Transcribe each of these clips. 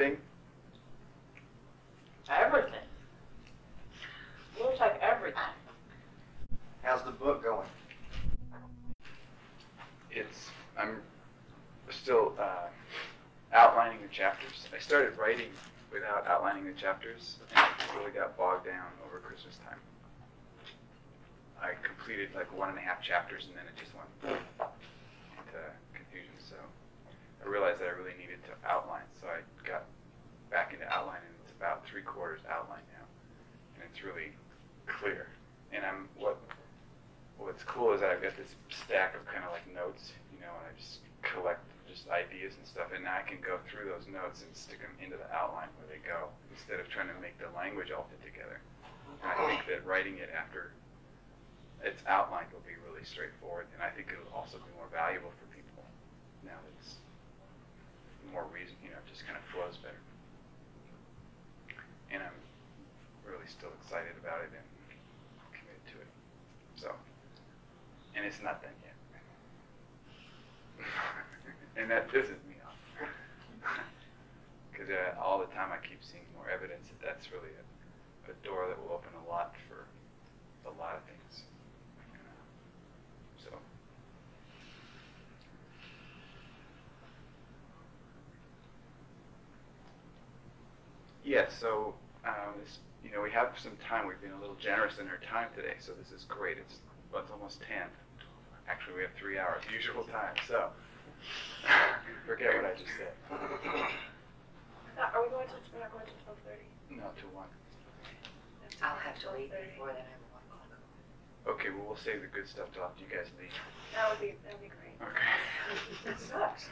anything? Everything. Looks like everything. How's the book going? It's I'm still uh, outlining the chapters. I started writing without outlining the chapters, and I really got bogged down over Christmas time. I completed like one and a half chapters, and then it just went into confusion. So I realized that I really needed to outline. So I got back into outline, and it's about three quarters outline now, and it's really clear. And I'm what what's cool is that I've got this stack of kind of like notes, you know, and I just collect just ideas and stuff, and now I can go through those notes and stick them into the outline where they go, instead of trying to make the language all fit together. And I think that writing it after it's outlined will be really straightforward, and I think it'll also be more valuable for people now that it's more reason, you know, just kind of flows better. And I'm really still excited about it and committed to it. So, and it's not done yet. and that pisses me off. Because uh, all the time I keep seeing more evidence that that's really a, a door that will open a lot for a lot of things. So. Yes, so um, this, you know, we have some time. We've been a little generous in our time today, so this is great. It's, well, it's almost 10. Actually, we have three hours, usual time. So, forget what I just said. Uh, are we going to, we're not going to twelve thirty? No, to one. I'll have to leave before then, I have one o'clock. Okay, well, we'll save the good stuff till after you guys leave. That would be, that would be great. Okay. that Sucks.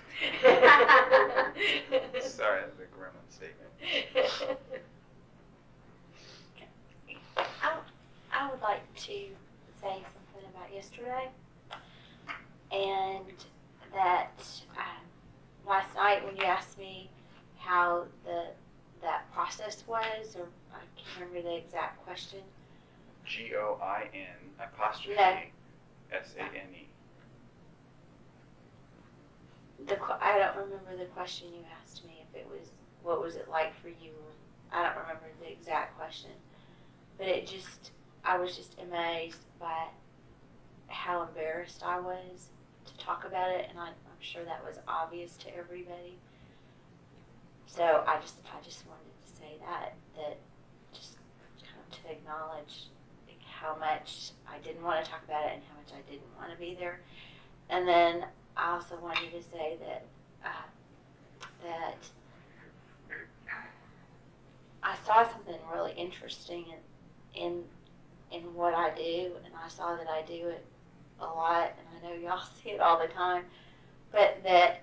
Sorry, that's a gremlin statement. I, I would like to say something about yesterday. And that um, last night when you asked me how the that process was, or I can't remember the exact question. G O I N apostrophe No. S A N E. The I don't remember the question you asked me. If it was what was it like for you? I don't remember the exact question, but it just I was just amazed by how embarrassed I was to talk about it, and I, I'm sure that was obvious to everybody. So I just I just wanted to say that that just kind of to acknowledge how much I didn't want to talk about it and how much I didn't want to be there, and then I also wanted to say that uh, that I saw something really interesting in in in what I do, and I saw that I do it a lot, and I know y'all see it all the time, but that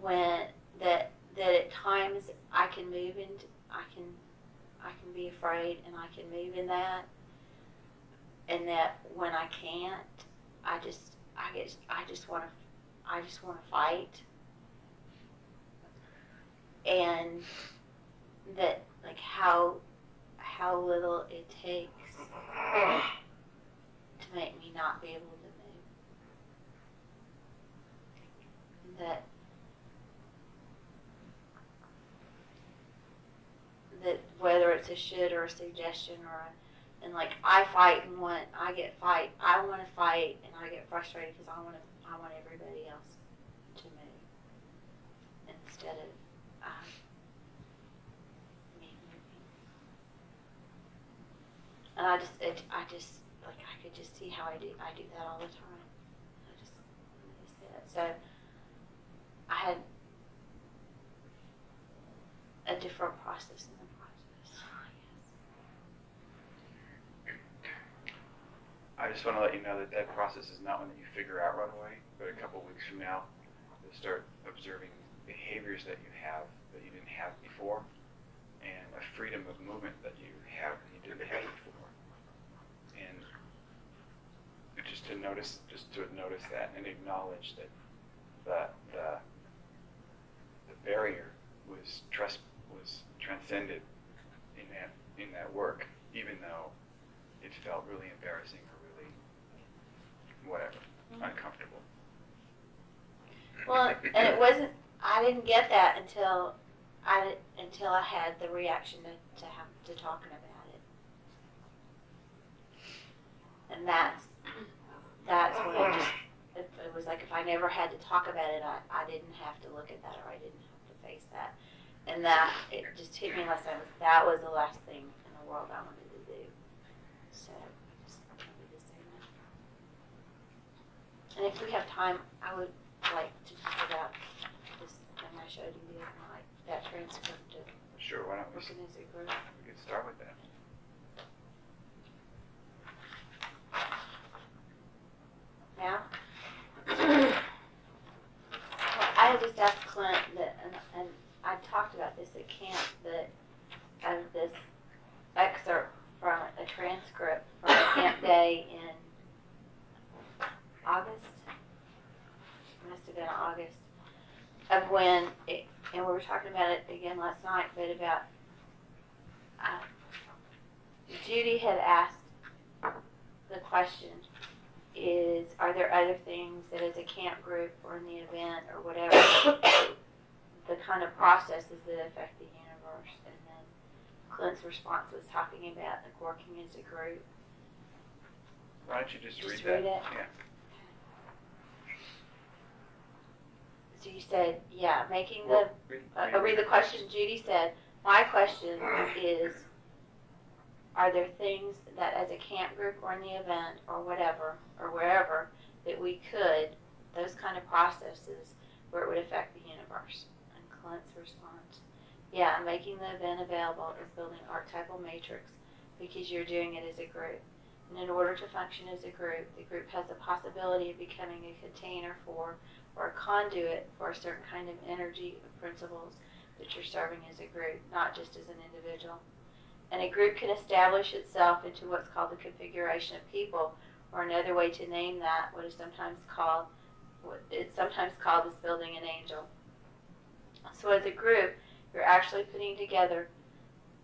when that that at times I can move into I can I can be afraid and I can move in that, and that when I can't, I just I get I just want to I just want to fight, and that like how how little it takes to make me not be able to move. That that whether it's a should or a suggestion or a, and like I fight and want I get fight I want to fight and I get frustrated because I want to I want everybody else to move instead of um, me moving. And I just it, I just like I could just see how I do I do that all the time. I just I. So I had a different process in the process. I. I just want to let you know that that process is not one that you figure out right away, but a couple weeks from now, you'll start observing behaviors that you have that you didn't have before, and a freedom of movement that you have that you didn't have before. And just to notice, just to notice that and acknowledge that the the, the barrier was trust was transcended in that in that work, even though it felt really embarrassing or really whatever Mhm. uncomfortable. Well, and it wasn't. I I didn't get that until I until I had the reaction to, to have to talking about it, and that's that's when it just it, it was like if I never had to talk about it, I, I didn't have to look at that or I didn't have to face that, and that it just hit me last time. That was the last thing in the world I wanted to do. So I just wanted to say that. And if we have time, I would like to talk about this thing I showed you the other night, that transcript of Sure, why don't we, s- working as a group. we could start with that. Now? Well, I had just asked Clint that, and, and I talked about this at camp, that of this excerpt from a transcript from a camp day in August. Must have been August, of when, it, and we were talking about it again last night, but about, uh, Judy had asked the question, is are there other things that group or in the event or whatever the kind of processes that affect the universe and then clint's response was talking about like working as a group Why don't you just Just read read that? it? Yeah. so you said yeah making the Well, read- uh, read the question judy said my question is are there things that as a camp group or in the event or whatever or wherever that we could those kind of processes where it would affect the universe. And clint's response yeah making the event available is building archetypal matrix because you're doing it as a group. And in order to function as a group the group has the possibility of becoming a container for or a conduit for a certain kind of energy or principles that you're serving as a group not just as an individual. And a group can establish itself into what's called the configuration of people, or another way to name that, what is sometimes called, it's sometimes called as building an angel. So as a group, you're actually putting together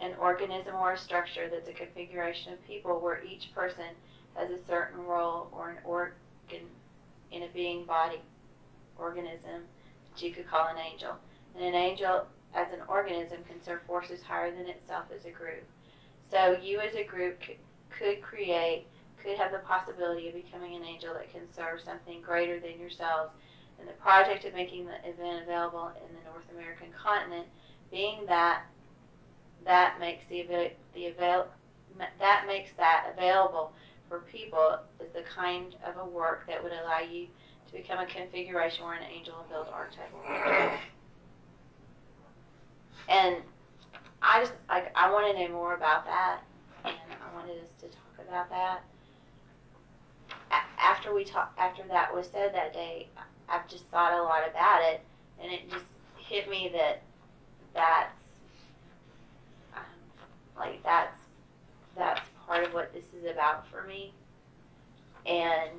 an organism or a structure that's a configuration of people where each person has a certain role or an organ in a being body organism that you could call an angel. And an angel as an organism can serve forces higher than itself as a group. So you as a group could, could create, could have the possibility of becoming an angel that can serve something greater than yourselves. And the project of making the event available in the North American continent, being that that makes the the avail- that makes that available for people is the kind of a work that would allow you to become a configuration or an angel will build archetypal. And I just like I want to know more about that, and I wanted us to talk about that. After we talk, after that was said that day, I've just thought a lot about it, and it just hit me that that's um, like that's that's part of what this is about for me, and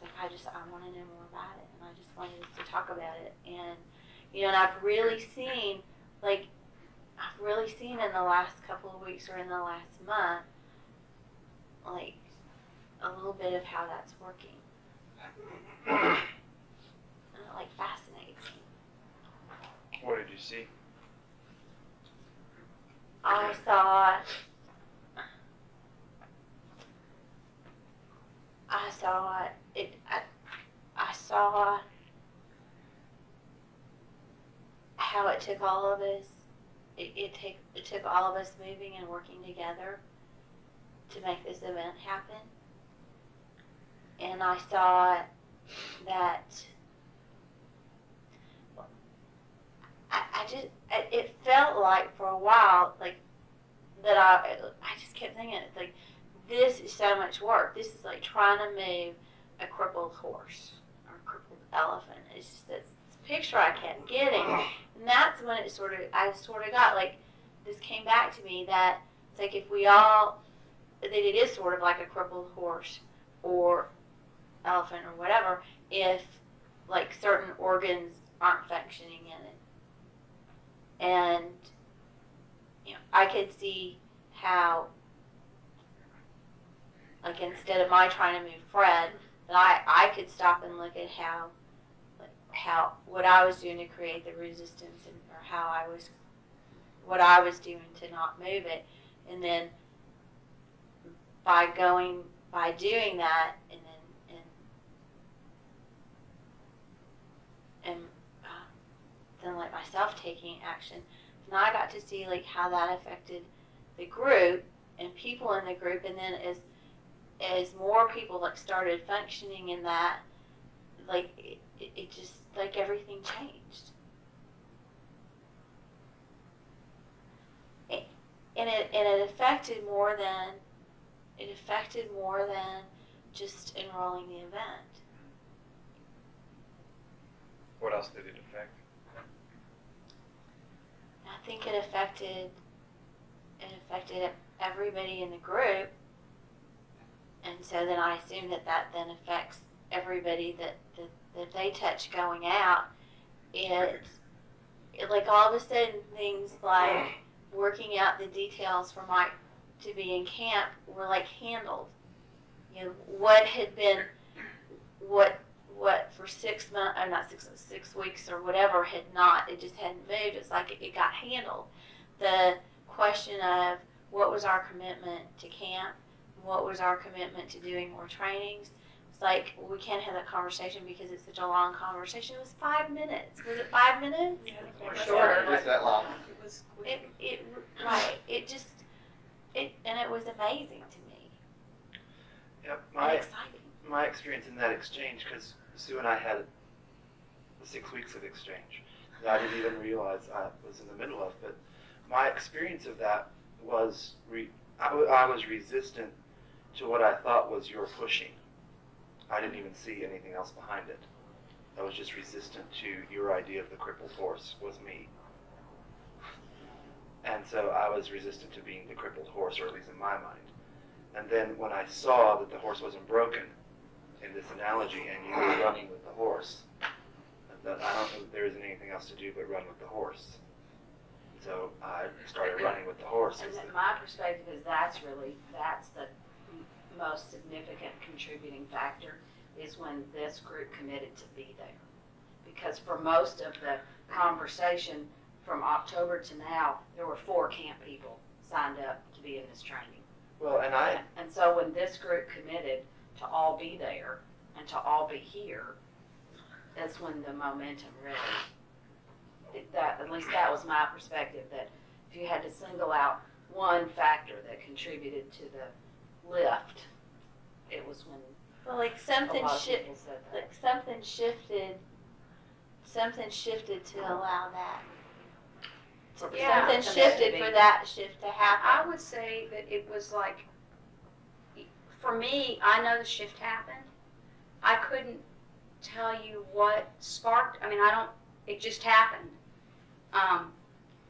like I just I want to know more about it, and I just wanted to talk about it, and you know, and I've really seen like I've really seen in the last couple of weeks or in the last month, like a little bit of how that's working. And it like fascinates me. What did you see? I saw. I saw it. I, I saw how it took all of us. It, it took it took all of us moving and working together to make this event happen. And I saw that. I, I just it, felt like for a while like that I I just kept thinking it's like this is so much work. This is like trying to move a crippled horse or a crippled elephant. It's just this picture I kept getting, and that's when it sort of I sort of got like this came back to me that it's like if we all that it is sort of like a crippled horse or elephant or whatever if like certain organs aren't functioning in it. And you know I could see how like instead of my trying to move Fred that I I could stop and look at how like how what I was doing to create the resistance and or how I was what I was doing to not move it. And then by going by doing that and and uh, then like myself taking action. Now I got to see like how that affected the group and people in the group and then as as more people like started functioning in that like it, it, just like everything changed. And it and it affected more than it affected more than just enrolling the event. What else did it affect? Think it affected it affected everybody in the group, and so then I assume that that then affects everybody that that, that they touch going out. It, it like all of a sudden things like working out the details for Mike to be in camp were like handled. You know what had been what what for six months, or uh, not six six weeks or whatever had not, it just hadn't moved. It's like it, it got handled. The question of what was our commitment to camp, what was our commitment to doing more trainings. It's like well, we can't have that conversation because it's such a long conversation. It was five minutes. Was it five minutes? Or shorter. Just that long. It was It it right. It just it and it was amazing to me Yep, my exciting. my experience in that exchange, because Sue and I had six weeks of exchange that I didn't even realize I was in the middle of. But my experience of that was re- I, w- I was resistant to what I thought was your pushing. I didn't even see anything else behind it. I was just resistant to your idea of the crippled horse was me. And so I was resistant to being the crippled horse, or at least in my mind. And then when I saw that the horse wasn't broken in this analogy and you were running with the horse, that I don't think there isn't anything else to do but run with the horse. So I started running with the horse. And the- my perspective is that's really, that's the most significant contributing factor is when this group committed to be there. Because for most of the conversation from October to now, there were four camp people signed up to be in this training. well, and I, And so when this group committed to all be there and to all be here, that's when the momentum really, that, at least that was my perspective, that if you had to single out one factor that contributed to the lift, it was when Well, like something lot of shi people said that. like something shifted. Something shifted to allow that. For Yeah. something shifted for that shift to happen. I would say that it was like, for me, I know the shift happened. I couldn't tell you what sparked, I mean, I don't, it just happened. Um,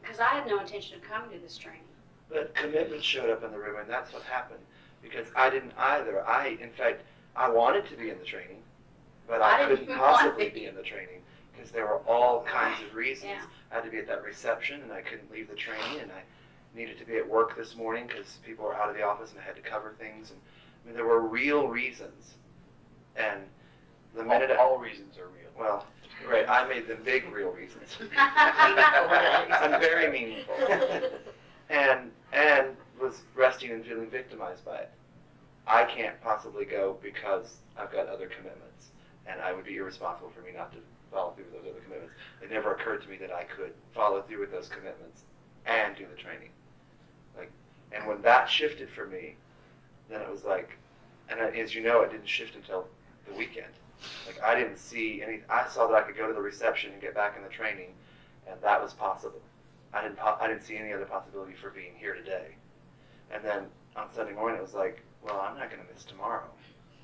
cause I had no intention of coming to this training. but commitment showed up in the room, and that's what happened. Because I didn't either. I, in fact, I wanted to be in the training, but I I, couldn't possibly be in the training because there were all kinds of reasons. Yeah. I had to be at that reception, and I couldn't leave the training, and I needed to be at work this morning because people were out of the office, and I had to cover things. And I mean, there were real reasons. And the minute, all, all reasons are real. well, right, I made them big real reasons. I'm I'm very meaningful and and was resting and feeling victimized by it. I can't possibly go because I've got other commitments, and I would be irresponsible for me not to follow through with those other commitments. It never occurred to me that I could follow through with those commitments and do the training. Like, and when that shifted for me, then it was like, and as you know, it didn't shift until the weekend. Like I didn't see any. I saw that I could go to the reception and get back in the training, and that was possible. I didn't. I didn't see any other possibility for being here today. And then on Sunday morning, it was like, well, I'm not going to miss tomorrow.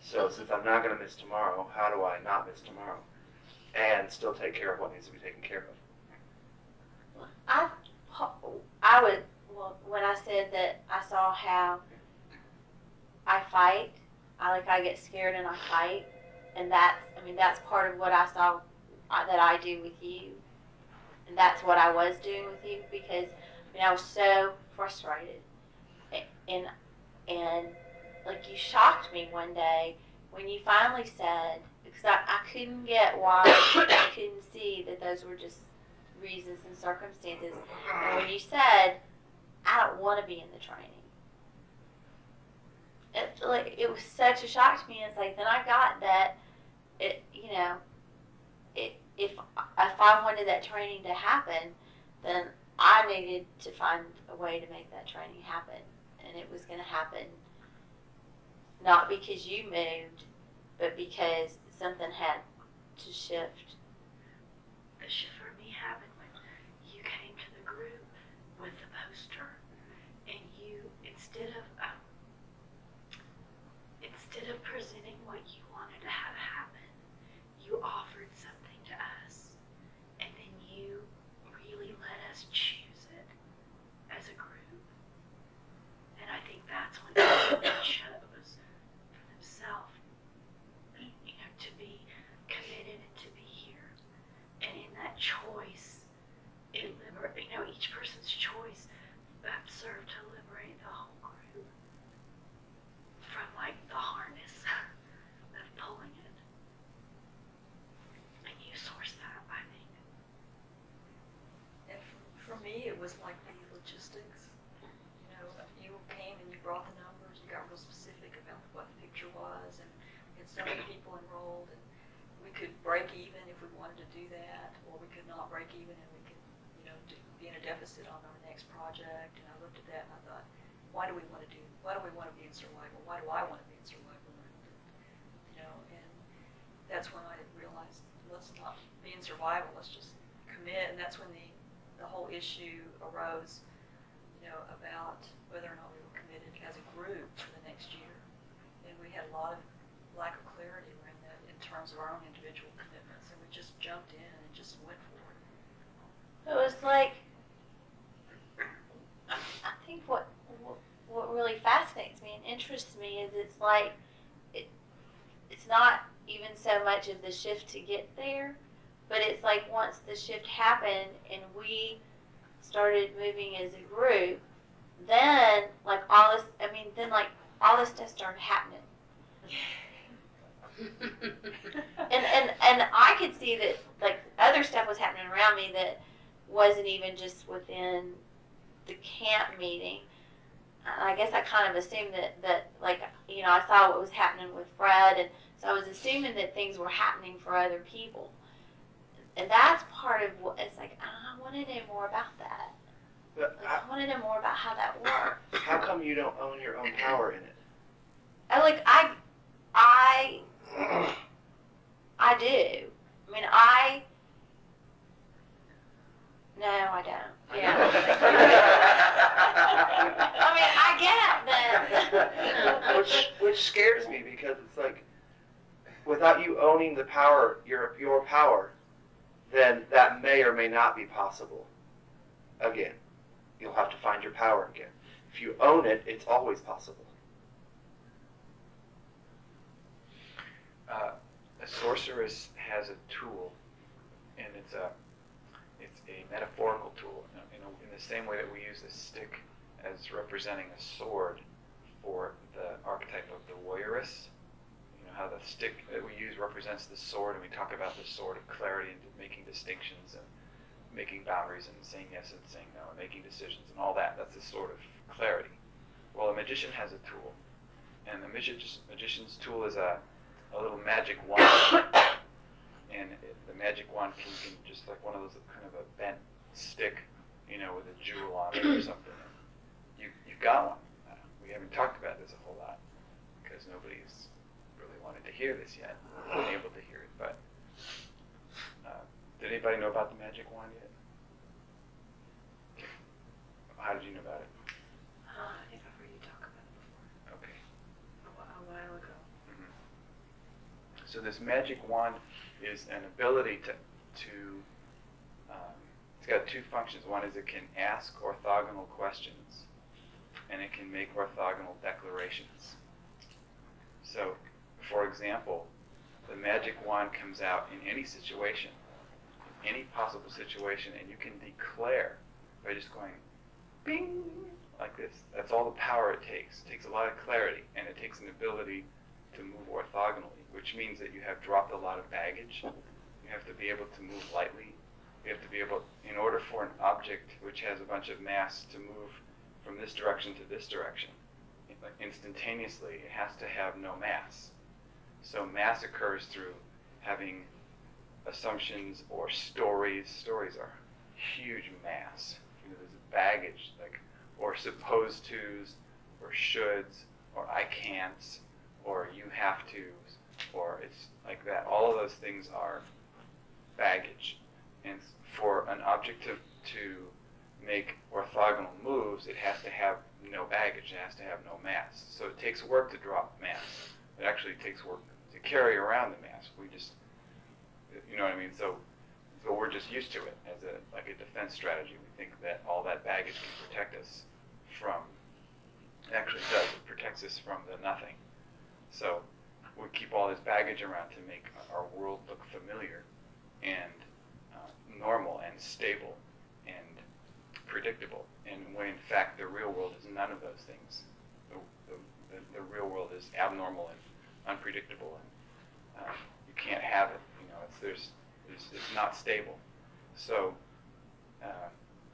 So since I'm not going to miss tomorrow, how do I not miss tomorrow, and still take care of what needs to be taken care of? I, I would, well, when I said that I saw how I fight, I like, I get scared and I fight. And that's, I mean, that's part of what I saw uh, that I do with you. And that's what I was doing with you because, I mean, I was so frustrated. And, and like, you shocked me one day when you finally said, because I, I couldn't get why, I couldn't see that those were just reasons and circumstances. And when you said, I don't want to be in the training, it like it was such a shock to me. It's like then I got that it you know it if if I wanted that training to happen, then I needed to find a way to make that training happen, and it was going to happen not because you moved, but because something had to shift. The shift for me happened when you came to the group with the poster, and you instead of um, instead of presenting what you wanted to have happen, you offered something to us, and then you really let us choose it as a group. And I think that's when everyone chose for themselves, you know, to be committed and to be here. And in that choice, it liber- you know, each person's choice that served to liberate the whole group from like the harness of pulling it. And you source that, I think. And for, for me, it was like the logistics. You know, you came and you brought the numbers, you got real specific about what the picture was, and we had so many people enrolled, and we could break even if we wanted to do that, or we could not break even and we could, you know, do, be in a deficit on our next project. And I looked at that and I thought, why do we want to do? Why do we want to be in survival? Why do I want to be in survival? You know, and that's when I realized let's not be in survival. Let's just commit, and that's when the the whole issue arose, you know, about whether or not we were committed as a group for the next year. And we had a lot of lack of clarity around that in terms of our own individual commitments, and we just jumped in and just went for it. It was like I think what what- really fascinates me and interests me is it's like it it's not even so much of the shift to get there, but it's like once the shift happened and we started moving as a group, then like all this I mean then like all this stuff started happening. and and and I could see that like other stuff was happening around me that wasn't even just within the camp meeting. I guess I kind of assumed that that like you know I saw what was happening with Fred, and so I was assuming that things were happening for other people. And that's part of what it's like. I want to know more about that. But Like, how, I want to know more about how that works. how come you don't own your own power in it? I like I, I I do. I mean, I. No, I don't. Yeah. I mean, I get that. which which scares me because it's like without you owning the power, your your power, then that may or may not be possible. Again, you'll have to find your power again. If you own it, it's always possible. Uh, a sorceress has a tool, and it's a it's a metaphorical tool. In, a, in the same way that we use the stick as representing a sword for the archetype of the warrioress. How the stick that we use represents the sword, and we talk about the sword of clarity and making distinctions and making boundaries and saying yes and saying no and making decisions and all that. That's the sword of clarity. Well, a magician has a tool, and the magician's, magician's tool is a a little magic wand, and it, the magic wand can be just like one of those kind of a bent stick, you know, with a jewel on it or something. You you've got one. Uh, we haven't talked about this a whole lot because nobody's wanted to hear this yet, been able to hear it. But uh, did anybody know about the magic wand yet? How did you know about it? Uh, I think I've heard you talk about it before, Okay. a whi- a while ago. So this magic wand is an ability to, to um, it's got two functions. One is it can ask orthogonal questions, and it can make orthogonal declarations. So, for example, the magic wand comes out in any situation, in any possible situation, and you can declare by just going bing like this. That's all the power it takes. It takes a lot of clarity, and it takes an ability to move orthogonally. which means that you have dropped a lot of baggage. You have to be able to move lightly. You have to be able, in order for an object which has a bunch of mass to move from this direction to this direction, instantaneously, it has to have no mass. So mass occurs through having assumptions or stories. Stories are huge mass. You know, there's baggage, like or supposed tos, or shoulds, or I can'ts, or you have tos, or it's like that. All of those things are baggage. And for an object to, to make orthogonal moves, it has to have no baggage, it has to have no mass. So it takes work to drop mass. It actually takes work carry around the mask. We just, you know what I mean? So, so we're just used to it as a like a defense strategy. We think that all that baggage can protect us from. It actually does. It protects us from the nothing. So we keep all this baggage around to make our world look familiar and uh, normal and stable and predictable. And when in fact the real world is none of those things. The, the, the, the real world is abnormal and unpredictable, and uh, you can't have it. You know, it's there's, it's, it's not stable. So uh,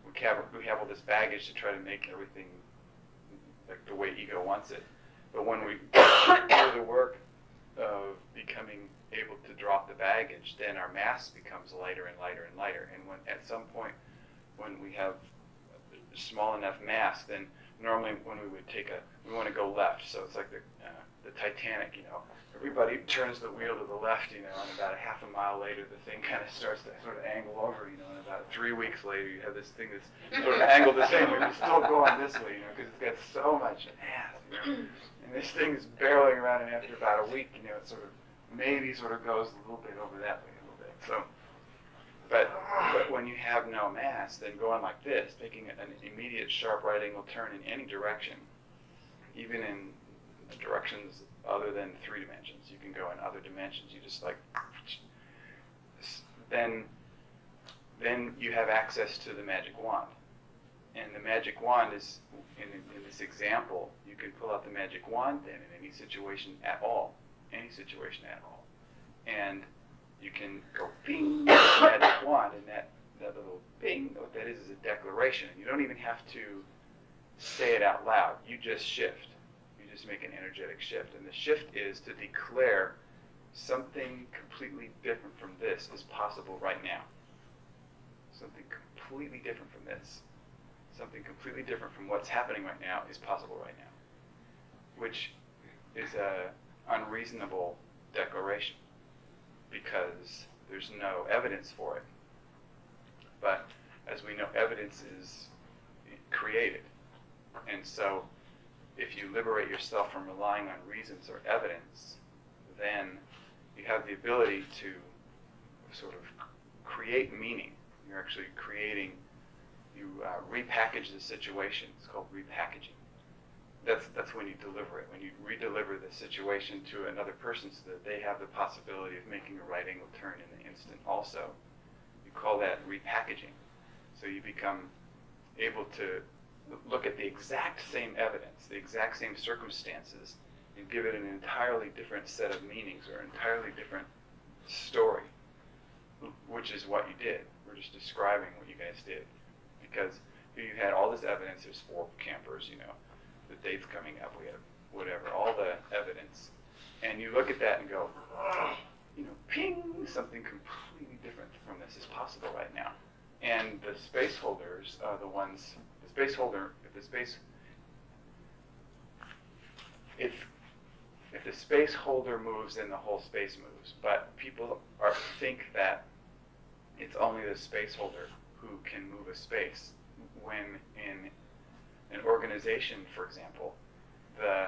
we have we have all this baggage to try to make everything like the way ego wants it. But when we do the work of becoming able to drop the baggage, then our mass becomes lighter and lighter and lighter. And when at some point when we have small enough mass, then normally when we would take a we want to go left. So it's like the uh, the Titanic, you know. Everybody turns the wheel to the left, you know, and about a half a mile later, the thing kind of starts to sort of angle over, you know, and about three weeks later, you have this thing that's sort of angled the same way, but still going this way, you know, because it's got so much mass, you know. And this thing is barreling around, and after about a week, you know, it sort of maybe sort of goes a little bit over that way a little bit. So, but but when you have no mass, then going like this, taking an immediate sharp right angle turn in any direction, even in directions other than three dimensions. You can go in other dimensions. You just like then then you have access to the magic wand. And the magic wand is in, in this example, you can pull out the magic wand then in any situation at all. Any situation at all. And you can go with magic wand and that, that little bing, what that is is a declaration. You don't even have to say it out loud. You just shift just make an energetic shift. And the shift is to declare something completely different from this is possible right now. Something completely different from this. Something completely different from what's happening right now is possible right now. Which is a unreasonable declaration because there's no evidence for it. But as we know, evidence is created. And so if you liberate yourself from relying on reasons or evidence, then you have the ability to sort of create meaning. You're actually creating, you uh, repackage the situation. It's called repackaging. That's, that's when you deliver it, when you redeliver the situation to another person so that they have the possibility of making a right angle turn in the instant also. You call that repackaging. So you become able to look at the exact same evidence, the exact same circumstances, and give it an entirely different set of meanings or an entirely different story, which is what you did. We're just describing what you guys did. Because you had all this evidence, there's four campers, you know, the date's coming up, we have whatever, all the evidence. And you look at that and go, you know, ping, something completely different from this is possible right now. And the space holders are the ones space holder, if the space, if if the space holder moves, then the whole space moves. But people are think that it's only the space holder who can move a space. When in an organization, for example, the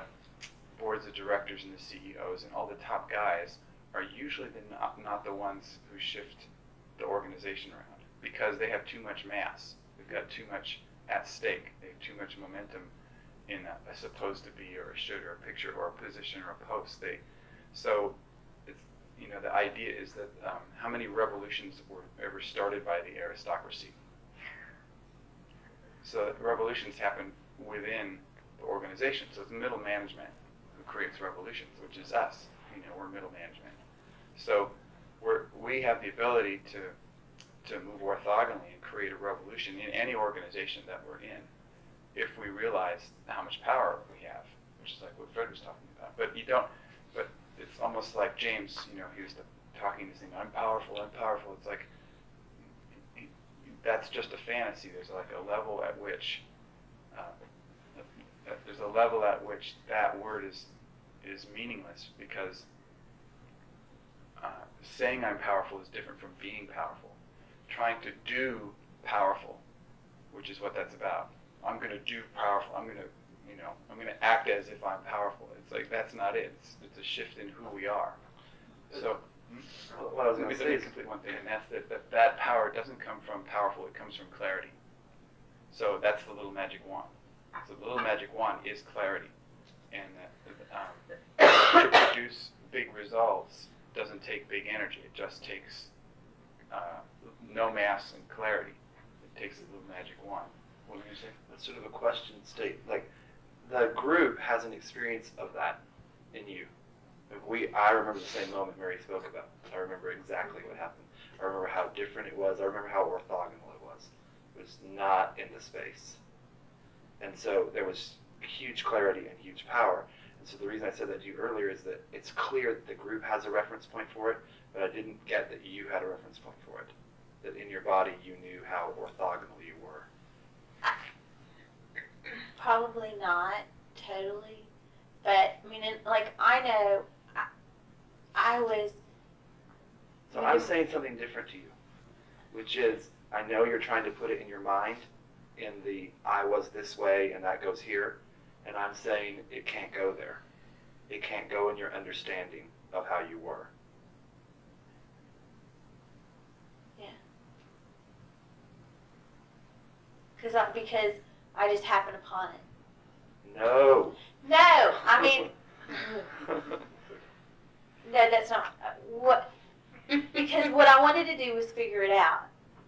boards of directors and the CEOs and all the top guys are usually the not, not the ones who shift the organization around because they have too much mass. They've got too much at stake. They have too much momentum in a, a supposed to be or a should or a picture or a position or a post. They so it's you know the idea is that um, how many revolutions were ever started by the aristocracy. So revolutions happen within the organization. So it's middle management who creates revolutions, which is us. you know, we're middle management. So we're, we have the ability to, to move orthogonally and create a revolution in any organization that we're in if we realize how much power we have, which is like what Fred was talking about. But you don't, but it's almost like James, you know, he was talking this thing, I'm powerful, I'm powerful. It's like, that's just a fantasy. There's like a level at which, uh, there's a level at which that word is, is meaningless because uh, saying I'm powerful is different from being powerful. Trying to do powerful, which is what that's about. I'm going to do powerful. I'm going to, you know, I'm going to act as if I'm powerful. It's like that's not it. It's, it's a shift in who we are. So. What I was going to say complete one thing, and that's that, that that power doesn't come from powerful, it comes from clarity. So that's the little magic wand. So the little magic wand is clarity. And uh, um, to produce big results doesn't take big energy, it just takes uh, no mass and clarity. It takes a little magic wand. What were you say? that's sort of a question state. Like, the group has an experience of that in you. We, I remember the same moment Mary spoke about. I remember exactly what happened. I remember how different it was. I remember how orthogonal it was. It was not in the space. And so there was huge clarity and huge power. And so the reason I said that to you earlier is that it's clear that the group has a reference point for it, but I didn't get that you had a reference point for it. That in your body you knew how orthogonal you were. Probably not totally, but I mean, like I know, I, I was So I'm saying something different to you, which is I know you're trying to put it in your mind in the I was this way and that goes here, and I'm saying it can't go there. It can't go in your understanding of how you were. Because I, because I just happened upon it. No. No, I mean, no, that's not uh, what. Because what I wanted to do was figure it out,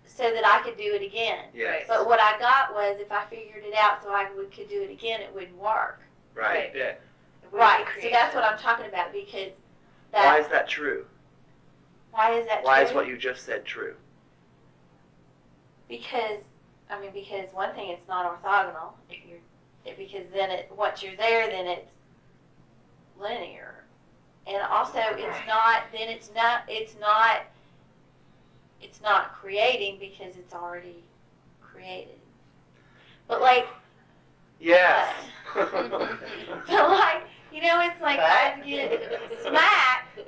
so that I could do it again. yes. But what I got was if I figured it out, so I would, could do it again, it wouldn't work. Right. Yeah. Right. So that's what. I'm talking about because Why is that true? Why is that? True? Why true? is what you just said true? Because I mean, because one thing, it's not orthogonal. If you're, it, because then it once you're there, then it's linear, and also it's not. Then it's not. It's not. It's not creating because it's already created. But like, Yes. but like, you know, it's like I get smacked,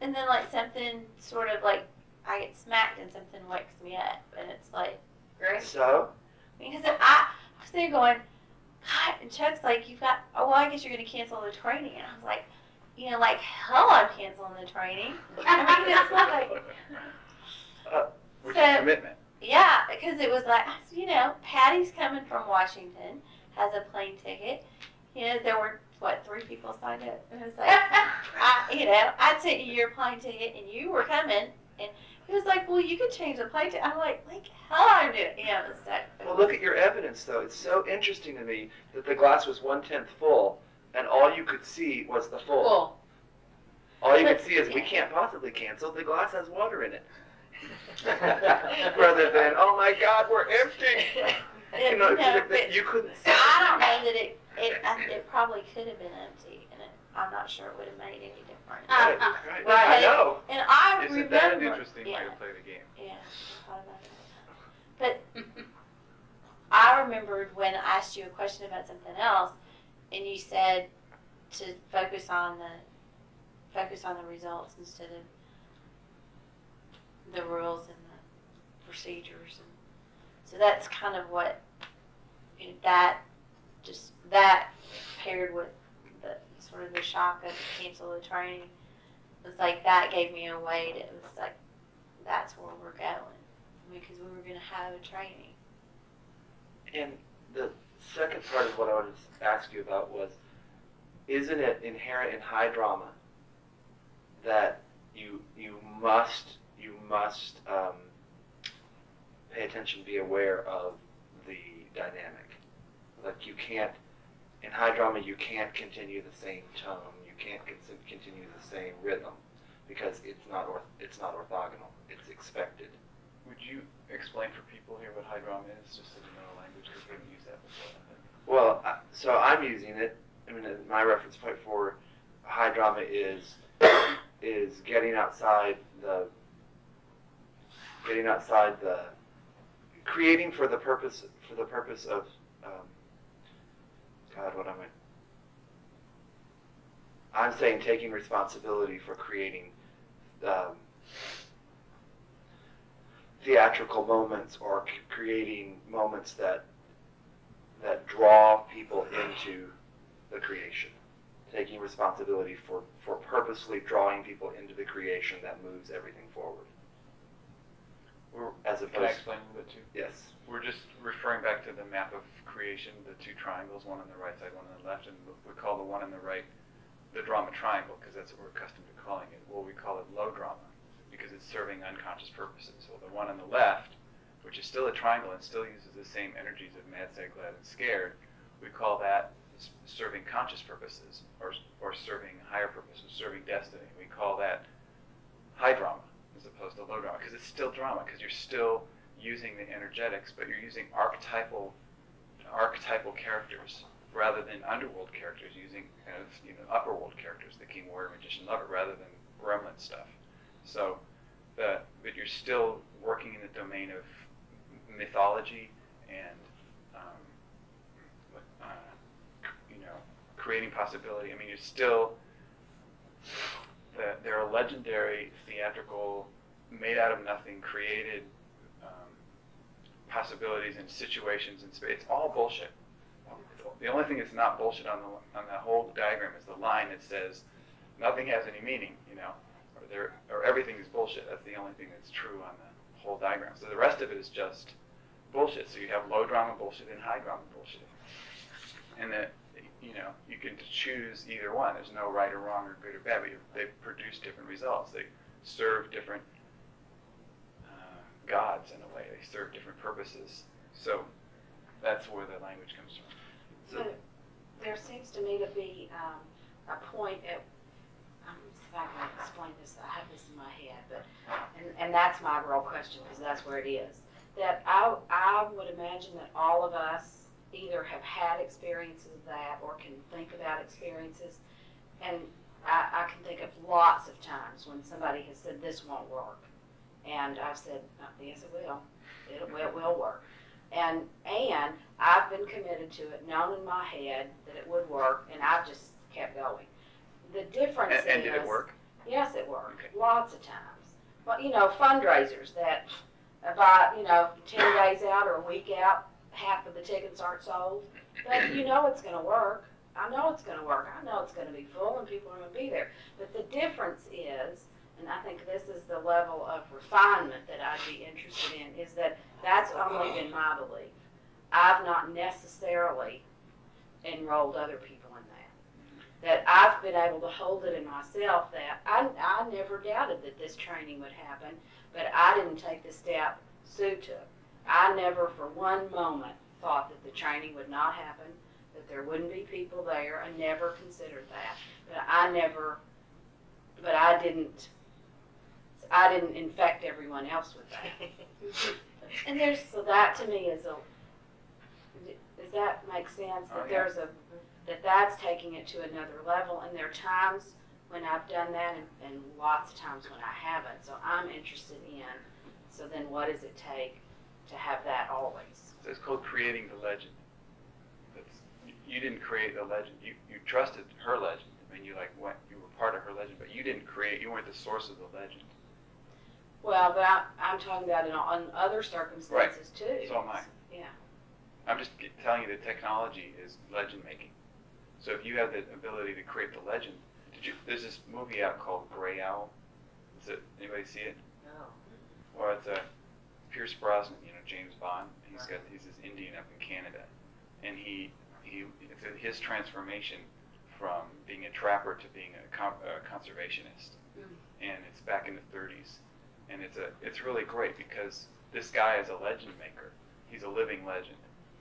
and then like something sort of like I get smacked and something wakes me up, and it's like. So Because I, I was there going, God, and Chuck's like, you've got, oh, well, I guess you're going to cancel the training. And I was like, you know, like, hell, I'm canceling the training. I mean, it's like, uh, Which So- commitment. yeah, because it was like, you know, Patty's coming from Washington, has a plane ticket. You know, there were, what, three people signed up? And I was like, I, you know, I sent you your plane ticket and you were coming. And he was like, well, you could change the ticket. I'm like, like, hell, I'm doing it. You know, it was that. well look at your evidence though. It's so interesting to me that the glass was one tenth full and all you could see was the full. Cool. All you But- can see is we can't possibly cancel. The glass has water in it. Rather than oh my God, we're empty. You know, No, like that but- you couldn't see. I don't know that it, it, uh, it probably could have been empty, I'm not sure it would have made any difference. Right, Uh-uh. right. Right. I know. And I Isn't remember. that an interesting way yeah, to play the game? Yeah, I thought about that. But I remembered when I asked you a question about something else, and you said to focus on the focus on the results instead of the rules and the procedures, and so that's kind of what you know, that just that paired with the sort of the shock of cancel the training was like that gave me a way to it was like that's where we're going because we were going to have a training. And the second part of what I wanted to ask you about was, isn't it inherent in high drama that you you must you must um, pay attention, be aware of the dynamic. Like you can't in high drama, you can't continue the same tone. You can't continue the same rhythm because it's not orth- it's not orthogonal. It's expected. Would you explain for people here what high drama is, just so they know the language, because we haven't used that before? Well, so I'm using it. I mean, uh, my reference point for high drama is is getting outside the getting outside the creating for the purpose for the purpose of um, God, what am I? I'm saying taking responsibility for creating um, theatrical moments or c- creating moments that that draw people into the creation. Taking responsibility for, for purposely drawing people into the creation that moves everything forward. We're, As can I explain a bit too? yes, We're just referring back to the map of creation, the two triangles, one on the right side, one on the left, and we call the one on the right the drama triangle because that's what we're accustomed to calling it. Well, we call it low drama because it's serving unconscious purposes. Well, the one on the left, which is still a triangle and still uses the same energies of mad, sad, glad, and scared, we call that serving conscious purposes or, or serving higher purposes, serving destiny. We call that high drama as opposed to low drama because it's still drama because you're still using the energetics, but you're using archetypal archetypal characters rather than underworld characters using kind of you know upper world characters, the king, warrior, magician, lover, rather than gremlin stuff. So, the, but you're still working in the domain of mythology and um, uh, you know creating possibility. I mean, you're still the, there are legendary theatrical, made out of nothing, created possibilities and situations and space. It's all bullshit. The only thing that's not bullshit on the on the whole diagram is the line that says nothing has any meaning, you know, or there or everything is bullshit. That's the only thing that's true on the whole diagram. So the rest of it is just bullshit. So you have low drama bullshit and high drama bullshit, and that you know you can choose either one. There's no right or wrong or good or bad, but you, they produce different results. They serve different gods in a way. They serve different purposes. So that's where the language comes from. So- But there seems to me to be um, a point at, see if I can explain this, I have this in my head, but, and, and that's my real question, because that's where it is. That I, I would imagine that all of us either have had experiences of that or can think about experiences. And I, I can think of lots of times when somebody has said, this won't work. And I've said, "Uh, yes, it will. It will, it will work. And, and I've been committed to it, known in my head that it would work, and I've just kept going. The difference And, and is. did it work? Yes, it worked, Okay. lots of times. But, you know, fundraisers that about, you know, ten days out or a week out, half of the tickets aren't sold. But you know it's gonna work. I know it's gonna work. I know it's gonna be full and people are gonna be there. But the difference is, and I think this is the level of refinement that I'd be interested in, is that that's only been my belief. I've not necessarily enrolled other people in that. That I've been able to hold it in myself that I, I never doubted that this training would happen, but I didn't take the step Sue took. I never for one moment thought that the training would not happen, that there wouldn't be people there. I never considered that. But I never, but I didn't, I didn't infect everyone else with that. And there's So that to me is a, does that make sense? Oh, That yeah. there's a, that that's taking it to another level, and there are times when I've done that, and, and lots of times when I haven't. So I'm interested in, so then what does it take to have that always? So it's called creating the legend. That's, you- you didn't create the legend. You, you trusted her legend. I mean, you like went, you were part of her legend, but you didn't create. You weren't the source of the legend. Well, but I, I'm talking about in on other circumstances too. So am I. Yeah. I'm just g- telling you that technology is legend making. So if you have the ability to create the legend, did you? There's this movie out called Grey Owl. Is it anybody see it? No. Well, it's a Pierce Brosnan, you know, James Bond. And he's got he's this Indian up in Canada, and he he it's a- his transformation from being a trapper to being a, con- a conservationist, Mm. and it's back in the 30s, and it's a it's really great because this guy is a legend maker. He's a living legend,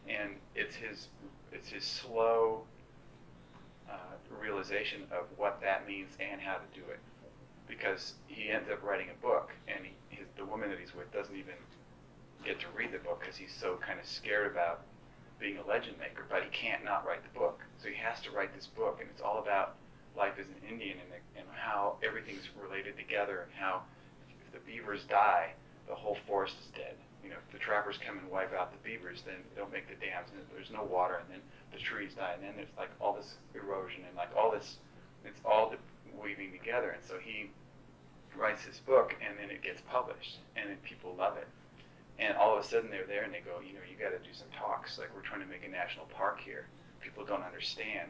and it's his it's his slow uh, realization of what that means and how to do it. Because he ends up writing a book, and he, his, the woman that he's with doesn't even get to read the book because he's so kind of scared about being a legend maker. But he can't not write the book, so he has to write this book, and it's all about life as an Indian and, and how everything's related together, and how the beavers die, the whole forest is dead. You know, if the trappers come and wipe out the beavers, then they'll make the dams, and there's no water, and then the trees die, and then there's like all this erosion and like all this, it's all weaving together. And so he writes his book, and then it gets published, and then people love it. And all of a sudden they're there, and they go, you know, you got to do some talks. Like we're trying to make a national park here. People don't understand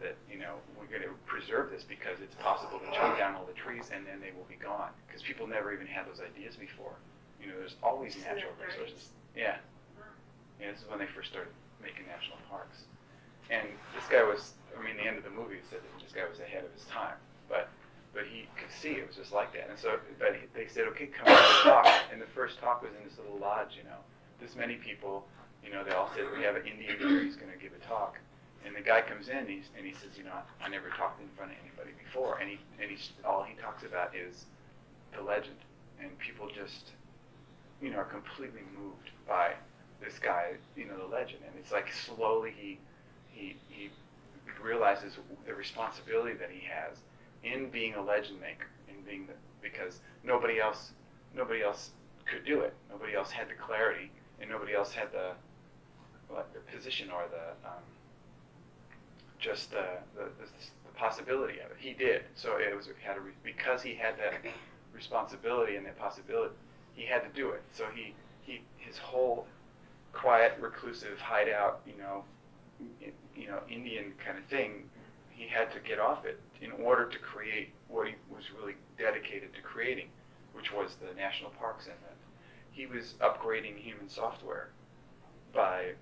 that you know we're going to preserve this because it's possible to chop ah. down all the trees and then they will be gone because people never even had those ideas before. You know, there's always natural the resources. Yeah. Yeah, this is when they first started making national parks. And this guy was, I mean, the end of the movie said that this guy was ahead of his time, but but he could see it was just like that. And so, but he, they said, okay, come let's talk. And the first talk was in this little lodge, you know, this many people, you know, they all said we have an Indian here, he's going to give a talk. And the guy comes in, and, he's, and he says, you know, I never talked in front of anybody before, and he and he's all he talks about is the legend, and people just, you know, are completely moved by this guy, you know, the legend, and it's like slowly he he he realizes the responsibility that he has in being a legend maker, in being the because nobody else nobody else could do it, nobody else had the clarity, and nobody else had the what, the position or the um, just the, the, the, possibility of it. He did. So it was had a because he had that responsibility and that possibility. He had to do it. So he he his whole quiet, reclusive hideout, you know, you know, Indian kind of thing. He had to get off it in order to create what he was really dedicated to creating, which was the national parks and that he was upgrading human software by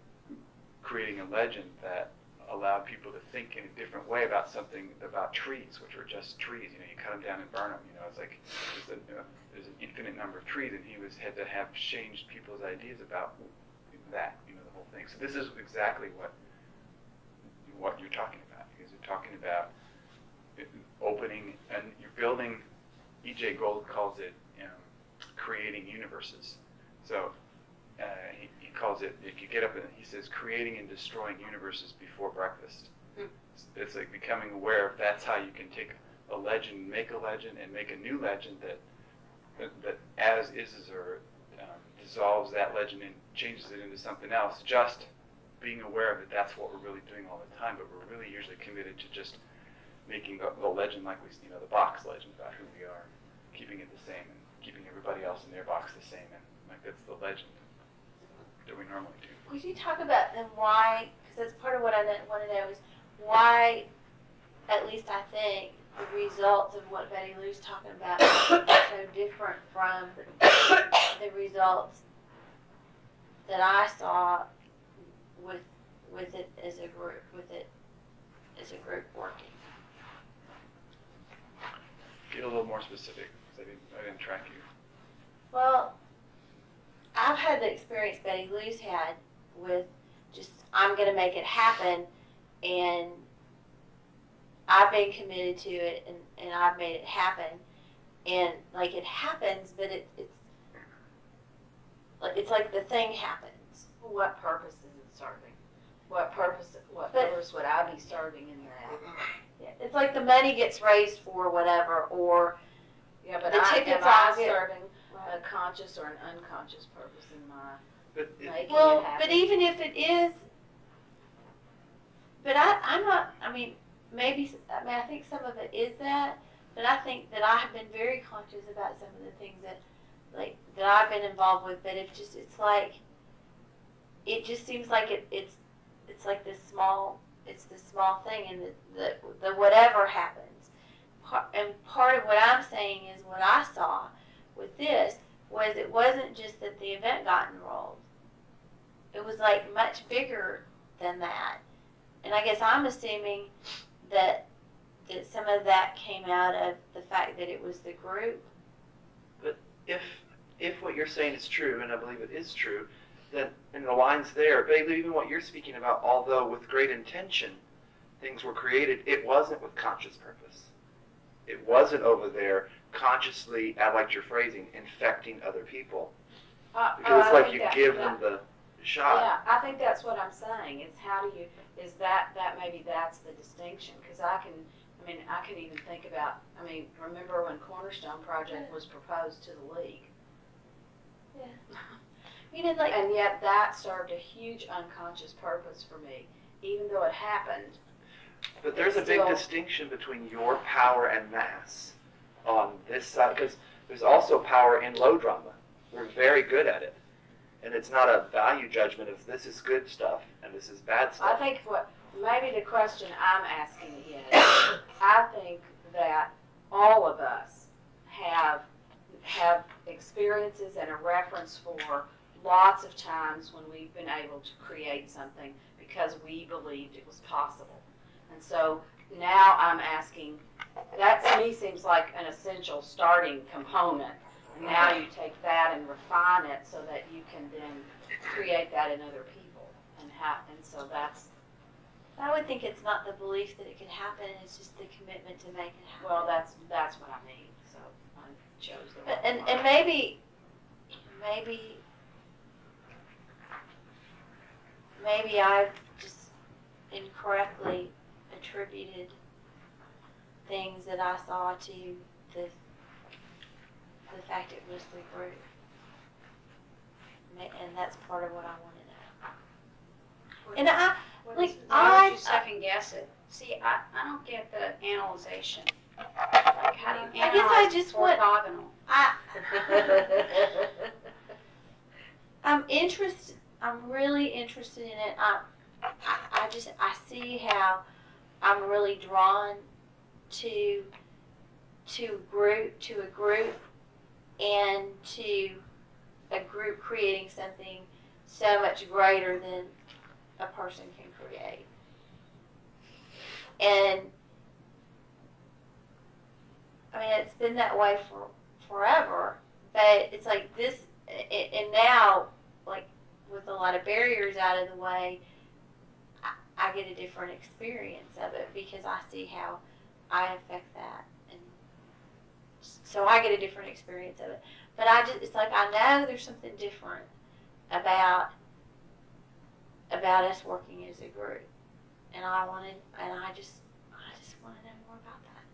creating a legend that allowed people to think in a different way about something about trees, which are just trees. You know, you cut them down and burn them. You know, it's like there's, a, you know, there's an infinite number of trees, and he was had to have changed people's ideas about that. You know, the whole thing. So this is exactly what what you're talking about, because you're talking about opening and you're building. E.J. Gold calls it um, creating universes. So uh, calls it, if you get up and he says, creating and destroying universes before breakfast. Hmm. It's, it's like becoming aware of that's how you can take a legend, make a legend, and make a new legend that, that, that as is or um, dissolves that legend and changes it into something else. Just being aware of it, that's what we're really doing all the time, but we're really usually committed to just making the, the legend like we, you know, the box legend about who we are, keeping it the same and keeping everybody else in their box the same, and like that's the legend we normally do. Would you talk about then why? Because that's part of what I want to know is why, at least I think, the results of what Betty Lou's talking about are so different from the results that I saw with with it as a group, with it as a group working. Get a little more specific, 'cause I didn't, I didn't track you. Well, I've had the experience Betty Lou's had with just I'm gonna make it happen, and I've been committed to it, and, and I've made it happen, and like it happens, but it, it's like it's like the thing happens. What purpose is it serving? What purpose, what But- purpose would I be serving in that? Yeah, It's like the money gets raised for whatever, or Yeah, but The I, tickets am I serving a conscious or an unconscious purpose in my But it, making well, it happen? but even if it is, but I, I'm not. I mean, maybe. I mean, I think some of it is that, but I think that I have been very conscious about some of the things that, like, that I've been involved with. But it just, it's like, it just seems like it, it's, it's like this small, it's this small thing, and the, the, the whatever happens. Part, and part of what I'm saying is what I saw with this was it wasn't just that the event got enrolled. It was like much bigger than that. And I guess I'm assuming that that some of that came out of the fact that it was the group. But if if what you're saying is true, and I believe it is true, then and the lines there, but even what you're speaking about, although with great intention, things were created, it wasn't with conscious purpose. It wasn't over there consciously, I liked your phrasing, infecting other people. Uh, Because it's I like you that- give that- them the shot. Yeah, I think that's what I'm saying, is how do you, is that, that maybe that's the distinction, cause I can, I mean, I can even think about, I mean, remember when Cornerstone Project was proposed to the league? Yeah. You know, like And yet that served a huge unconscious purpose for me, even though it happened. But there's a big still- distinction between your power and mass on this side, because there's also power in low drama. We're very good at it. And it's not a value judgment of this is good stuff and this is bad stuff. I think what, maybe the question I'm asking is, I think that all of us have, have experiences and a reference for lots of times when we've been able to create something because we believed it was possible. And so now I'm asking, that to me seems like an essential starting component. And now you take that and refine it so that you can then create that in other people. And how, and so that's, I would think it's not the belief that it could happen; it's just the commitment to make it happen. well, that's, that's what I mean, so I chose the But, and and maybe, maybe, maybe I've just incorrectly attributed things that I saw to the the fact it was the group, and that's part of what I want to know. And I, like, I, second guess it? See, I, I don't get the analyzation. Like, how do you analyze I guess I just want- orthogonal? I, I'm interested. I'm really interested in it. I, I, I just I see how I'm really drawn to to group to a group and to a group creating something so much greater than a person can create. And I mean, it's been that way for forever, but it's like this, and now, like with a lot of barriers out of the way, I, get a different experience of it because I see how I affect that, and so I get a different experience of it. But I just, it's like I know there's something different about about us working as a group, and I wanted, and I just, I just want to know more about that.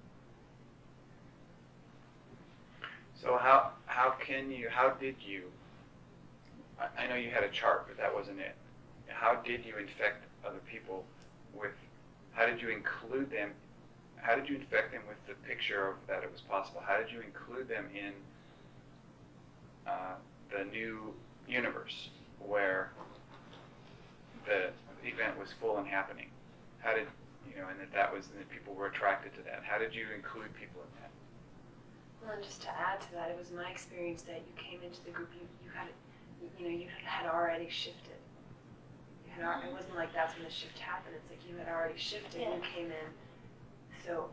So how how can you how did you? I know you had a chart, but that wasn't it. How did you infect other people with? How did you include them? How did you infect them with the picture of that it was possible? How did you include them in uh, the new universe where the event was full and happening? How did you know, and that that was, and that people were attracted to that? How did you include people in that? Well, and just to add to that, it was my experience that you came into the group, you, you had, you know, you had already shifted. You had, al- it wasn't like that's when the shift happened. It's like you had already shifted. You came in. So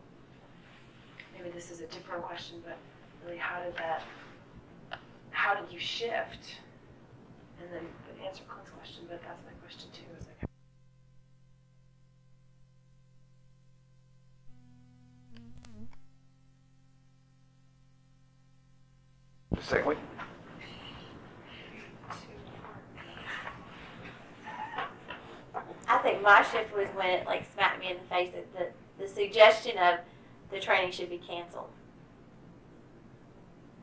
maybe this is a different question, but really, how did that? How did you shift? And then but answer Clint's question, but that's my question too. Is like, The second week? I think my shift was when it like smacked me in the face that the, the suggestion of the training should be canceled.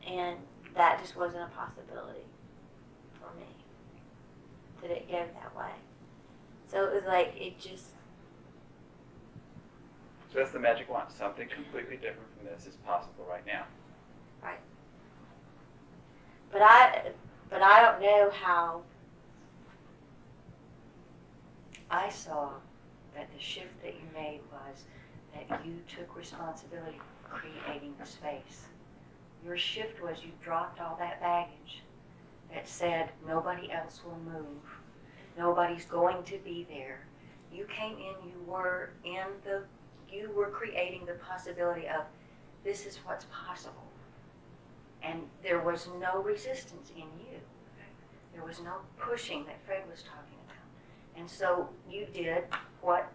And that just wasn't a possibility for me. That it go that way. So it was like it just So that's the magic wand. Something completely different from this is possible right now. Right. But I but I don't know how I saw that the shift that you made was that you took responsibility for creating the space. Your shift was you dropped all that baggage that said nobody else will move, nobody's going to be there. You came in, you were in the, you were creating the possibility of this is what's possible. And there was no resistance in you. There was no pushing that Fred was talking. And so you did what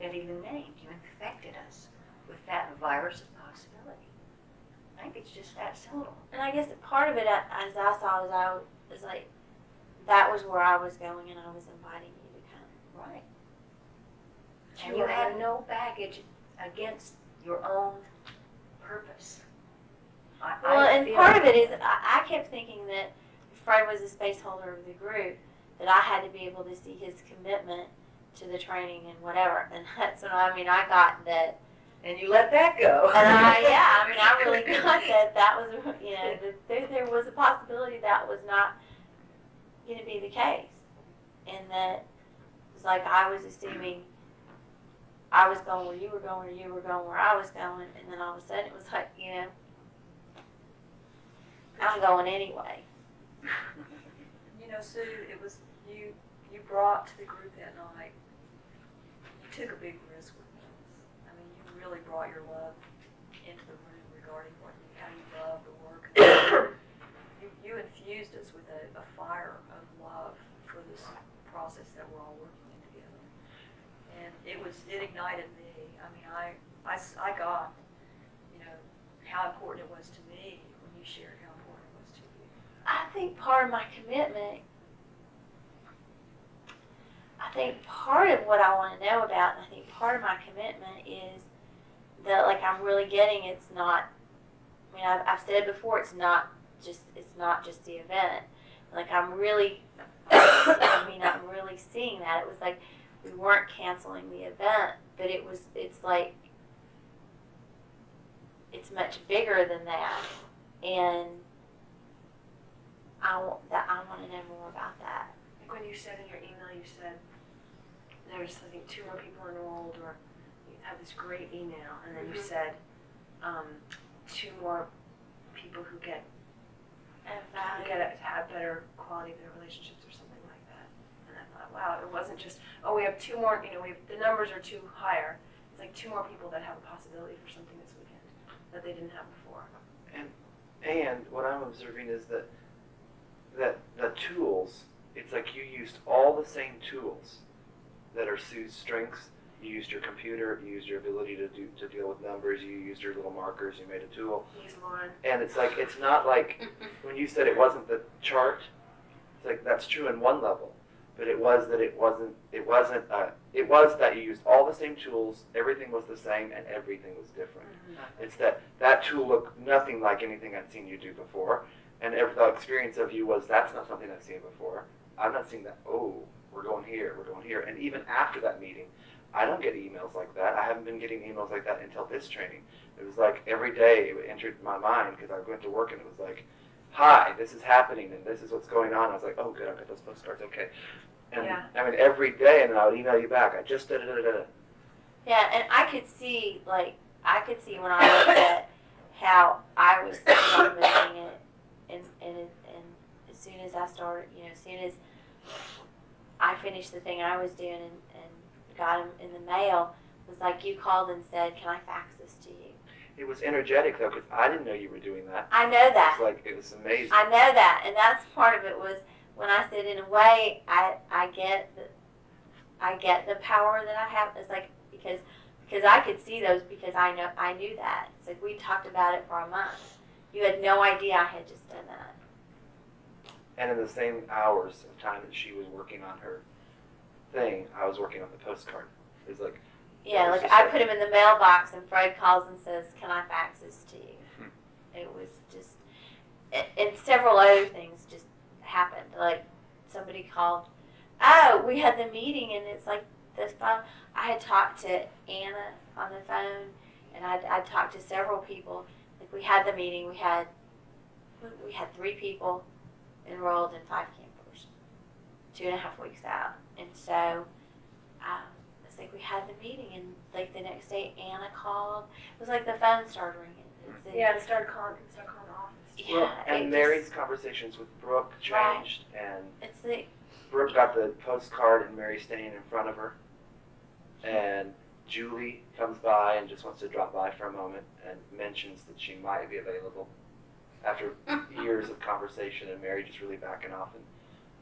it even named. You infected us with that virus of possibility. I think it's just that simple. And I guess part of it, as I saw, was I was like, that was where I was going, and I was inviting you to come. Right. And you had no baggage against your own purpose. I, Well, I and part of it is I, I kept thinking that Fred was a space holder of the group, that I had to be able to see his commitment to the training and whatever. And that's when I mean I got that, And you let that go. and I yeah, I mean I really got that that was you know that there, there was a possibility that was not going to be the case, and that was like I was assuming. I was going where you were going, or you were going where I was going, and then all of a sudden it was like, you know, I'm going anyway. You know, Sue, it was you. You brought to the group that night. You took a big risk with this. I mean, you really brought your love into the room regarding what you, how you love the work. you, you infused us with a, a fire of love for this process that we're all working in together. And it was it ignited me. I mean, i i got you know how important it was to me when you shared how important it was to you. I think part of my commitment, I think part of what I want to know about, and I think part of my commitment is that, like, I'm really getting it's not, I mean, I've, I've said before, it's not just, it's not just the event. Like, I'm really, I mean, I'm really seeing that. It was like we weren't canceling the event, but it was, it's like, it's much bigger than that. And I want that. I want to know more about that. Like when you said in your email, you said there's I think two more people enrolled, or you have this great email, and then you said um, two more people who get who get it, have better quality of their relationships or something like that. And I thought, wow, it wasn't just oh we have two more. You know, we have, the numbers are too higher. It's like two more people that have a possibility for something this weekend that they didn't have before. And And what I'm observing is that that the tools, it's like you used all the same tools that are Sue's strengths. You used your computer, you used your ability to do to deal with numbers, you used your little markers, you made a tool. Please, Lauren. And it's like it's not like when you said it wasn't the chart, it's like that's true in one level. But it was that it wasn't it wasn't uh, it was that you used all the same tools, everything was the same and everything was different. It's that that tool looked nothing like anything I'd seen you do before, and every, the experience of you was that's not something I've seen before. I'm not seeing that. Oh, we're going here, we're going here, and even after that meeting, I don't get emails like that. I haven't been getting emails like that until this training. It was like every day it entered my mind because I went to work and it was like, "Hi, this is happening and this is what's going on." I was like, "Oh, good, I've got those postcards. Okay." And Yeah. I mean, every day, and then I would email you back. I just da da da da. da. Yeah, and I could see like I could see when I looked at how I was implementing it, and and and as soon as I started, you know, as soon as I finished the thing I was doing and, and got them in the mail, was like you called and said, "Can I fax this to you?" It was energetic though, because I didn't know you were doing that. I know that. like it was amazing. I know that, and that's part of it. Was when I said, in a way, I I get the I get the power that I have. It's like because because I could see those because I know I knew that. It's like we talked about it for a month. You had no idea I had just done that. And in the same hours of time that she was working on her thing, I was working on the postcard. It was like, Yeah, like I put him in the mailbox, and Fred calls and says, "Can I fax this to you?" Hmm. It was just, and, and several other things just happened. Like somebody called, "Oh, we had the meeting," and it's like this phone. I had talked to Anna on the phone, and I I talked to several people. Like we had the meeting, we had we had three people enrolled in five campers, two and a half weeks out, and so. Um, it's like we had the meeting and like the next day Anna called. It was like the phone started ringing. It's like- Yeah, and started calling, people started calling the office. yeah. well, and Mary's just- conversations with Brooke Right. changed, and it's like Brooke got the postcard and Mary staying in front of her, and Julie comes by and just wants to drop by for a moment and mentions that she might be available after years of conversation and Mary just really backing off and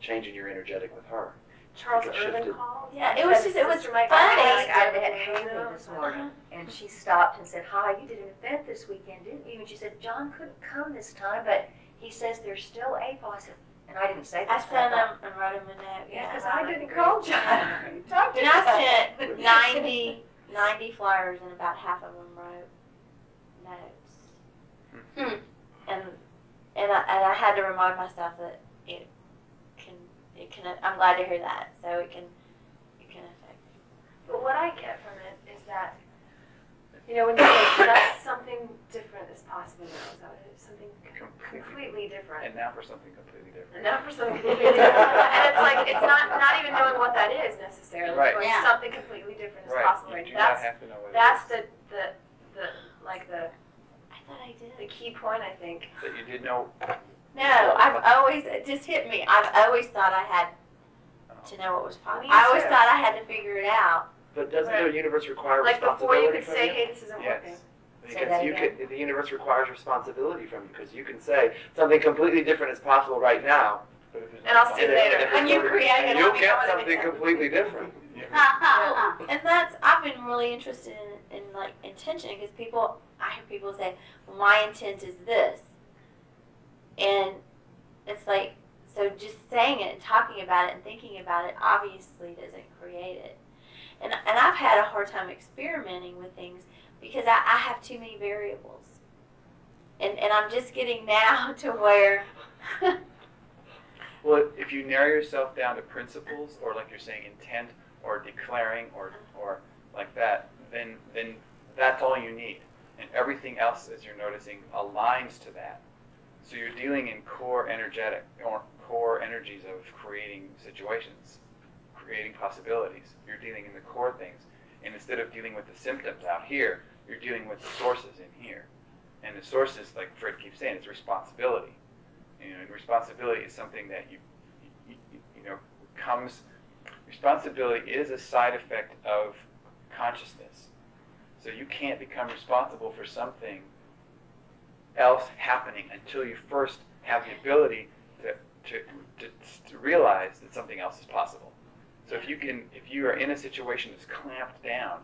changing your energetic with her. Charles It Irvin shifted. called. Yeah, it was just- it was Sister Mike funny. asked I him, met Haley this morning, Uh-huh. and she stopped and said, "Hi, you did an event this weekend, didn't you?" And she said, "John couldn't come this time, but he says there's still a I said, and I didn't say that. I sent thought, him and wrote him a note. Yeah, because Yeah, I didn't call John. Talk to And I sent 90, 90 flyers, and about half of them wrote notes. Hmm. And and I, and I had to remind myself that it can it can. I'm glad to hear that. So it can it can affect. But what I get from it is that, you know, when you say that something different is possible now, is that what? Something Completely. completely different. And now for something completely different. And not for something completely different. And it's like, it's not, not even knowing what that is necessarily. Right. But Yeah. something completely different is Right. possible You right do now. not That's, have to know what that's it is. the, the, the, like the, I thought I did. the key point, I think. That you didn't know. No, I've always it just hit me. I've always thought I had Oh. to know what was possible. I always thought I had to figure it out. But doesn't Right. the universe require Like before you responsibility could from say, you? hey, this isn't working. Yes. Say Because that you again. could, the universe requires responsibility from you because you can say something completely different is possible right now, But if there's And no I'll see you and later. and then When you you'll- create it, and I'll you'll be get going to something the- completely different. And that's I've been really interested in, in like intention because people I hear people say, my intent is this, and it's like so just saying it and talking about it and thinking about it obviously doesn't create it, and and I've had a hard time experimenting with things because I, I have too many variables, and and I'm just getting now to where. Well, if you narrow yourself down to principles, or like you're saying, intent, or declaring, or or like that, then then that's all you need, and everything else, as you're noticing, aligns to that. So you're dealing in core energetic or core energies of creating situations, creating possibilities. You're dealing in the core things, and instead of dealing with the symptoms out here, you're dealing with the sources in here. And the sources, like Fred keeps saying, is responsibility. You know, and responsibility is something that you, you, you, you know, comes. Responsibility is a side effect of consciousness. So you can't become responsible for something else happening until you first have the ability to, to, to, to realize that something else is possible. So if you can, if you are in a situation that's clamped down,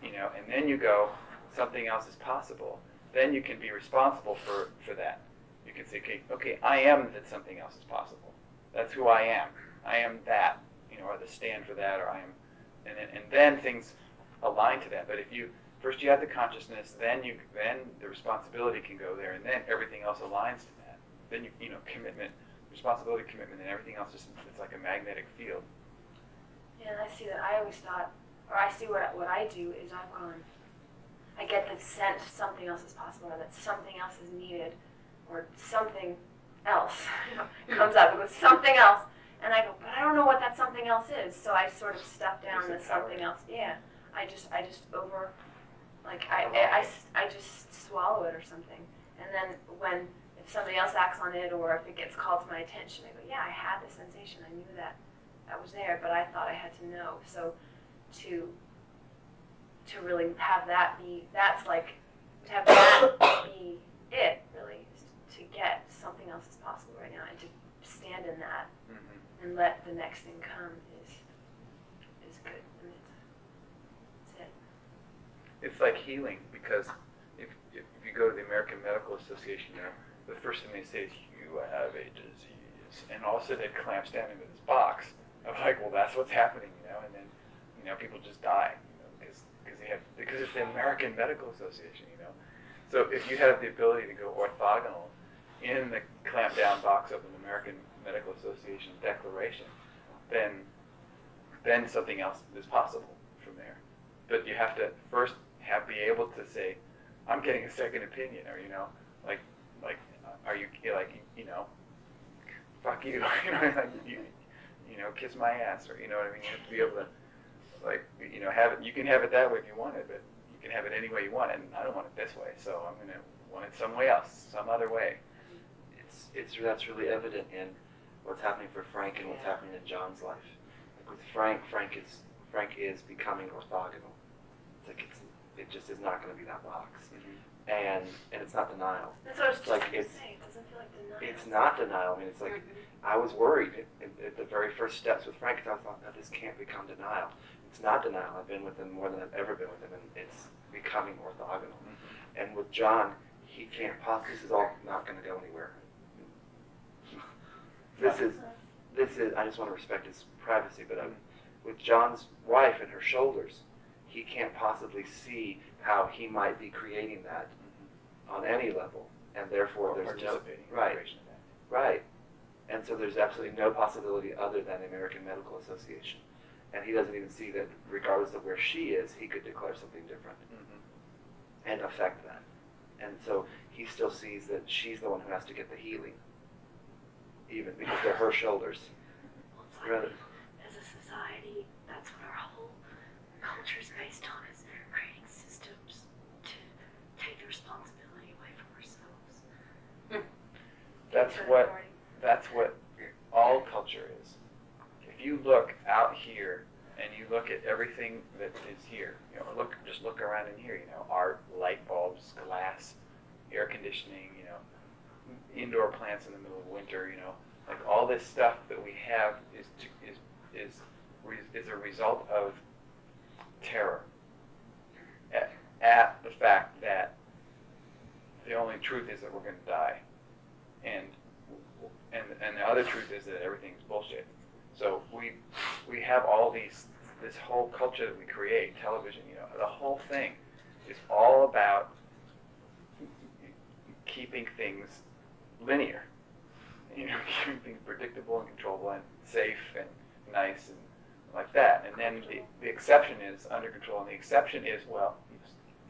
you know, and then you go, something else is possible, then you can be responsible for, for that. You can say, okay, okay, I am that something else is possible. That's who I am. I am that, you know, or the stand for that, or I am, and then, and then things align to that. But if you first you have the consciousness, then you then the responsibility can go there, and then everything else aligns to that. Then you you know commitment, responsibility, commitment, and everything else just it's like a magnetic field. Yeah, and I see that. I always thought, or I see what what I do is I've gone. I get the sense something else is possible, or that something else is needed, or something else comes up. It goes something else, and I go, but I don't know what that something else is. So I sort of step down to something else. Yeah, I just I just over, like I, I, I just swallow it or something, and then when if somebody else acts on it, or if it gets called to my attention, I go, yeah, I had the sensation. I knew that that was there, but I thought I had to know. So to to really have that be that's like to have that be it really is to get something else is possible right now and to stand in that Mm-hmm. And let the next thing come is is good. And it's, it. It's like healing because if, if you go to the American Medical Association now, the first thing they say is you have a disease, and all of a sudden down into this box of like, well, that's what's happening, you know, and then you know people just die, because because they have because it's the American Medical Association, you know. So if you have the ability to go orthogonal in the clamp down box of an American Medical Association declaration, then then something else is possible from there. But you have to first have be able to say, I'm getting a second opinion, or you know, like like are you like you know, fuck you, you know, like you you know, kiss my ass, or you know what I mean. You have to be able to like you know have it. You can have it that way if you want it, but you can have it any way you want it. And I don't want it this way, so I'm gonna want it some way else, some other way. It's it's that's really evident in what's happening for Frank and what's happening in John's life. Like with Frank, Frank is Frank is becoming orthogonal. It's like it's it just is not going to be that box, and and it's not denial. That's what I was just Like, it's- say. It doesn't feel like denial. It's not denial. I mean, it's like Mhm. I was worried at, at the very first steps with Frank because I thought, no, this can't become denial. It's not denial. I've been with him more than I've ever been with him, and it's becoming orthogonal. And with John, he can't possibly. This is all not going to go anywhere. This is, this is. I just want to respect his privacy, but um, with John's wife and her shoulders, he can't possibly see how he might be creating that on any level, and therefore Or there's no participating in the right. Right. And so there's absolutely no possibility other than the American Medical Association. And he doesn't even see that, regardless of where she is, he could declare something different Mhm. and affect that. And so he still sees that she's the one who has to get the healing, even because they're her shoulders. Well, it's like as a society, that's what our whole culture is based on is creating systems to take the responsibility away from ourselves. That's what that's what all culture is. If you look out here and you look at everything that is here, you know, look just look around in here, you know, art, light bulbs, glass, air conditioning, you know, indoor plants in the middle of winter, you know, like all this stuff that we have is is is is a result of terror. At, at the fact that the only truth is that we're going to die. And and and the other truth is that everything's bullshit. So we we have all these this whole culture that we create, television, you know, the whole thing is all about keeping things linear. You know, keeping things predictable and controllable and safe and nice and like that. And then the, the exception is under control, and the exception is well,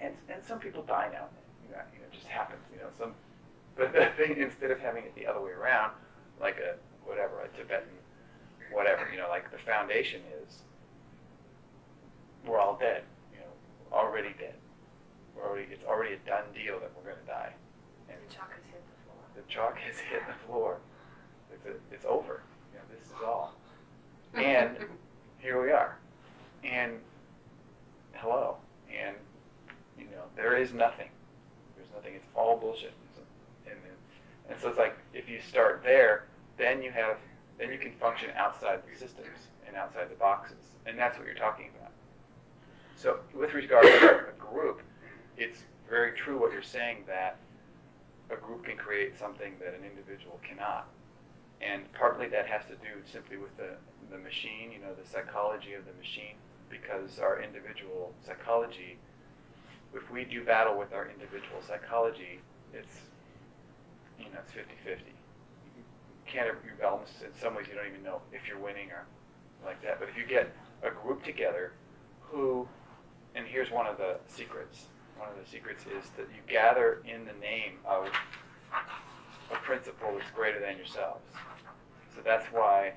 and and some people die now. You know, you know, it just happens. You know, some but the thing, instead of having it the other way around, like a whatever, a Tibetan, whatever, you know, like the foundation is, we're all dead, you know, already dead. We're already, it's already a done deal that we're going to die, and The chalk has hit the floor. the chalk has hit the floor. It's a, it's over. You know, this is all. And here we are, and hello, and you know, there is nothing. There's nothing. It's all bullshit. And, and, and so it's like if you start there, then you have, then you can function outside the systems and outside the boxes, and that's what you're talking about. So with regard to a group, it's very true what you're saying that a group can create something that an individual cannot. And partly that has to do simply with the, the machine, you know, the psychology of the machine, because our individual psychology, if we do battle with our individual psychology, it's, you know, it's 50-50. You can't you balance, in some ways you don't even know if you're winning or like that. But if you get a group together who, and here's one of the secrets, one of the secrets is that you gather in the name of a principle that's greater than yourselves. So that's why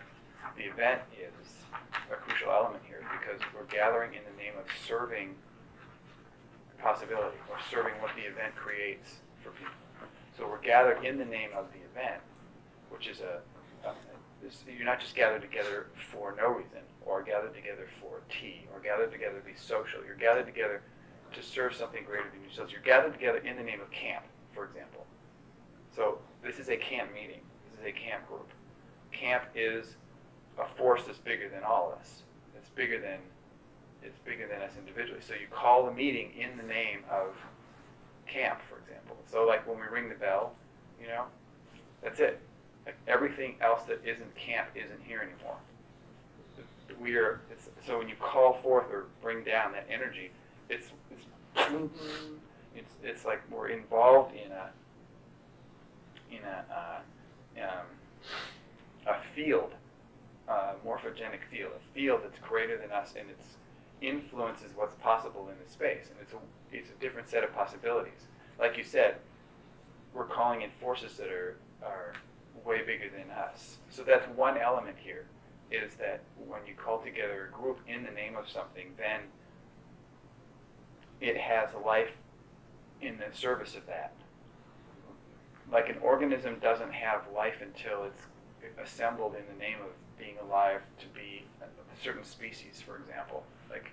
the event is a crucial element here, because we're gathering in the name of serving possibility, or serving what the event creates for people. So we're gathered in the name of the event, which is a, a you're not just gathered together for no reason, or gathered together for tea, or gathered together to be social. You're gathered together to serve something greater than yourselves. You're gathered together in the name of camp, for example. So this is a camp meeting. This is a camp group. Camp is a force that's bigger than all of us. It's bigger than it's bigger than us individually. So you call the meeting in the name of camp, for example. So like when we ring the bell, you know, that's it. Like everything else that isn't camp isn't here anymore. We are. So when you call forth or bring down that energy, it's it's it's, it's like we're involved in a in a uh, um, a field, a morphogenic field, a field that's greater than us, and its influences what's possible in the space, and it's a it's a different set of possibilities. Like you said, we're calling in forces that are are way bigger than us. So that's one element here, is that when you call together a group in the name of something, then it has life in the service of that. Like an organism doesn't have life until it's assembled in the name of being alive to be a certain species, for example. Like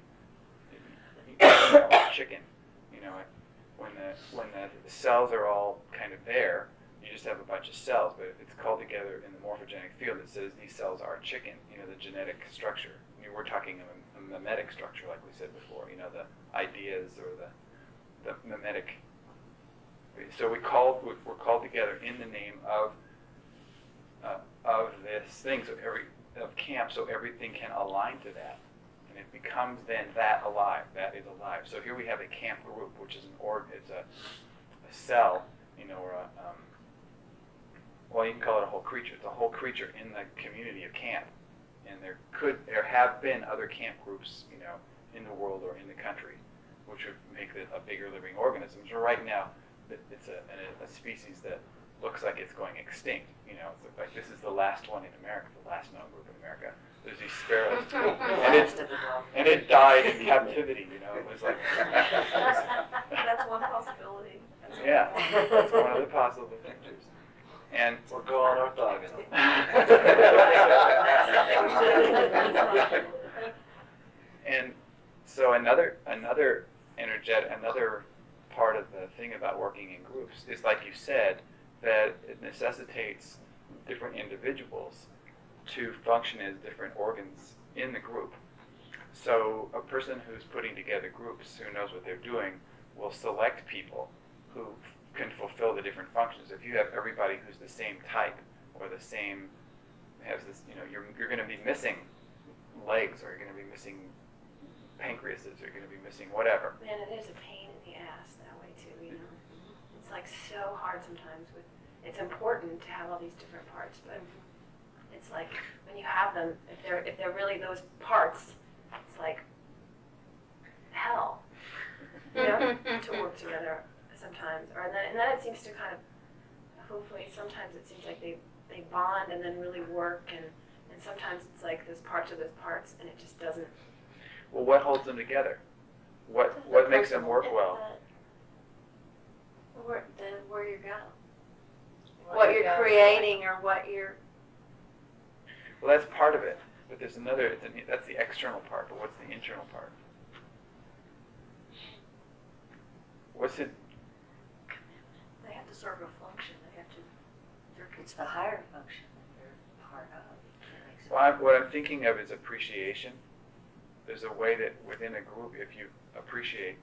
chicken, you know, when the when the cells are all kind of there, you just have a bunch of cells, but it's called together in the morphogenic field that says these cells are chicken, you know, the genetic structure. You know, we're talking a mimetic structure, like we said before, you know, the ideas or the, the mimetic. So we called, we're called together in the name of, uh, of this thing, so every, of camp, so everything can align to that. And it becomes then that alive, that is alive. So here we have a camp group, which is an org, it's a, a cell, you know, or a, um, well, you can call it a whole creature. It's a whole creature in the community of camp. And there could, there have been other camp groups, you know, in the world or in the country, which would make it a bigger living organism. So right now, it's a, a, a species that looks like it's going extinct. You know, it's like this is the last one in America, the last known group in America. There's these sparrows, and it and it died in captivity. You know, it was like That's one possibility. That's yeah, that's one of the possible futures. And We'll go on orthogonal. and so another another energetic another part of the thing about working in groups is like you said that it necessitates different individuals to function as different organs in the group. So a person who's putting together groups who knows what they're doing will select people who can fulfill the different functions. If you have everybody who's the same type or the same has this, you know, you're you're going to be missing legs or you're going to be missing pancreases or you're going to be missing whatever. Man, it is a pain in the ass that way too, you know. It's like so hard sometimes with it's important to have all these different parts, but it's like when you have them, if they're if they're really those parts, it's like hell. You know, to work together sometimes. Or and then and then it seems to kind of hopefully sometimes it seems like they, they bond and then really work and, and sometimes it's like there's parts of those parts and it just doesn't Well, what holds them together? What what makes them work well? The, where, the where you're going. What you're creating or what you're. Well, that's part of it. But there's another. It's an, that's the external part. But what's the internal part? What's it? They have serve a function, they have to, It's the higher function that they're part of. that makes it- Well, I'm, what I'm thinking of is appreciation. There's a way that within a group, if you appreciate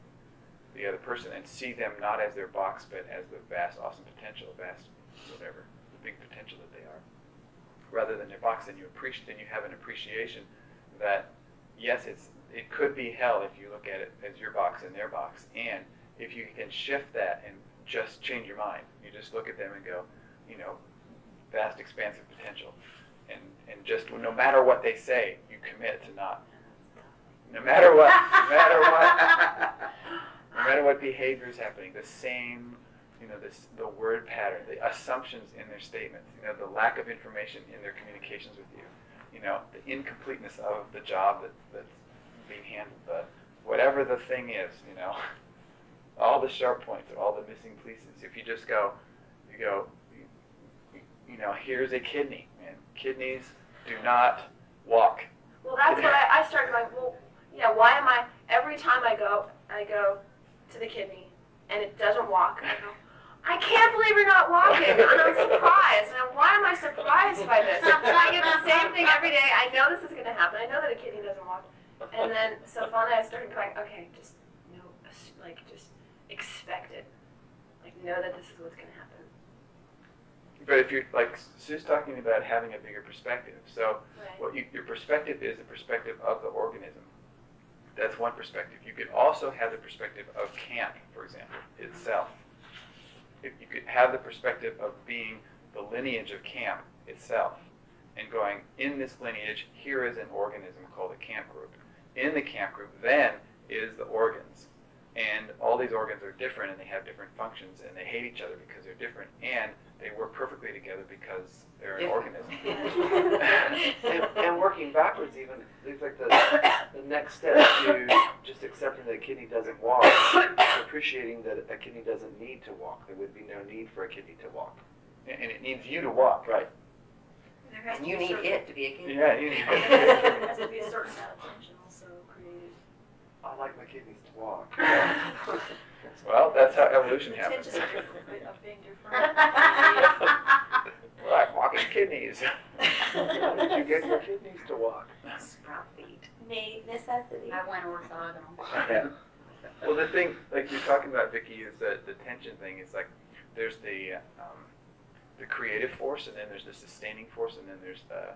the other person and see them not as their box, but as the vast, awesome potential, vast, whatever, the big potential that they are, rather than their box, then you appreciate, then you have an appreciation that yes, it's it could be hell if you look at it as your box and their box, and if you can shift that and just change your mind, you just look at them and go, you know, vast, expansive potential, and and just no matter what they say, you commit to not no matter what, no matter what, no matter what behavior is happening, the same, you know, this the word pattern, the assumptions in their statements, you know, the lack of information in their communications with you, you know, the incompleteness of the job that, that's being handled, the whatever the thing is, you know, all the sharp points, all the missing pieces. If you just go, you go, you, you know, here's a kidney, and kidneys do not walk. Well, that's what I, I started going. Well, yeah. Why am I every time I go, I go to the kidney and it doesn't walk. I go, I can't believe you're not walking. And I'm surprised. And why am I surprised by this? I get the same thing every day. I know this is going to happen. I know that a kidney doesn't walk. And then so finally I started going, okay, just no, like just expect it. Like know that this is what's going to happen. But if you're like Sue's talking about having a bigger perspective, so Right. what you, your perspective is the perspective of the organism. That's one perspective. You could also have the perspective of camp, for example, itself. If you could have the perspective of being the lineage of camp itself, and going in this lineage, here is an organism called a camp group. In the camp group, then is the organs, and all these organs are different and they have different functions and they hate each other because they're different and they work perfectly together because they're an organism. and, and working backwards even, it's like the, the next step to just accepting that a kidney doesn't walk, appreciating that a kidney doesn't need to walk. There would be no need for a kidney to walk. and and it needs you to walk. Right. There has And to you be need certain- it to be a kidney. Yeah, you There has to be a certain amount of tension also created. I like my kidneys to walk. well, that's how evolution The happens. tension of different- of being different. kidneys? How did you get your kidneys to walk? Sprout feet. Need necessity. I went orthogonal. Yeah. Well, the thing, like you're talking about, Vicky, is that the tension thing. Is like there's the um, the creative force, and then there's the sustaining force, and then there's the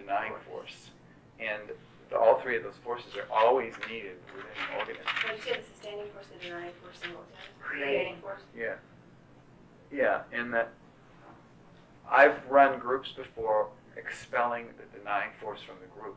denying force. And the, all three of those forces are always needed within an organism. What did you say, the sustaining force, the denying force, and what? Creating force. Yeah. Yeah, and that I've run groups before expelling the denying force from the group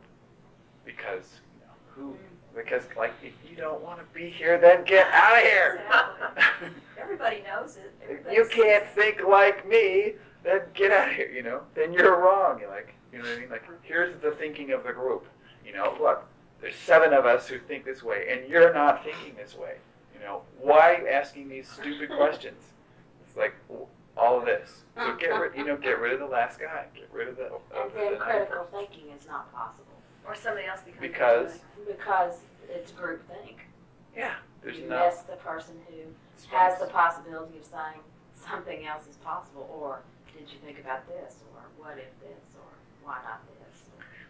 because you know, who mm. because like if you don't want to be here then get out of here. Exactly. Everybody knows it. if Everybody you can't it. think like me, then get out of here, you know? Then you're wrong. You're like, you know what I mean? Like here's the thinking of the group. You know, look, there's seven of us who think this way and you're not thinking this way. You know, why asking these stupid questions? It's like all of this. So get rid, you know, get rid of the last guy. Get rid of the. Of And then denying critical force. thinking is not possible Or somebody else becomes. Because because it's groupthink. yeah, there's you no miss the person who has the possibility of saying something else is possible, or did you think about this, or what if this, or why not this?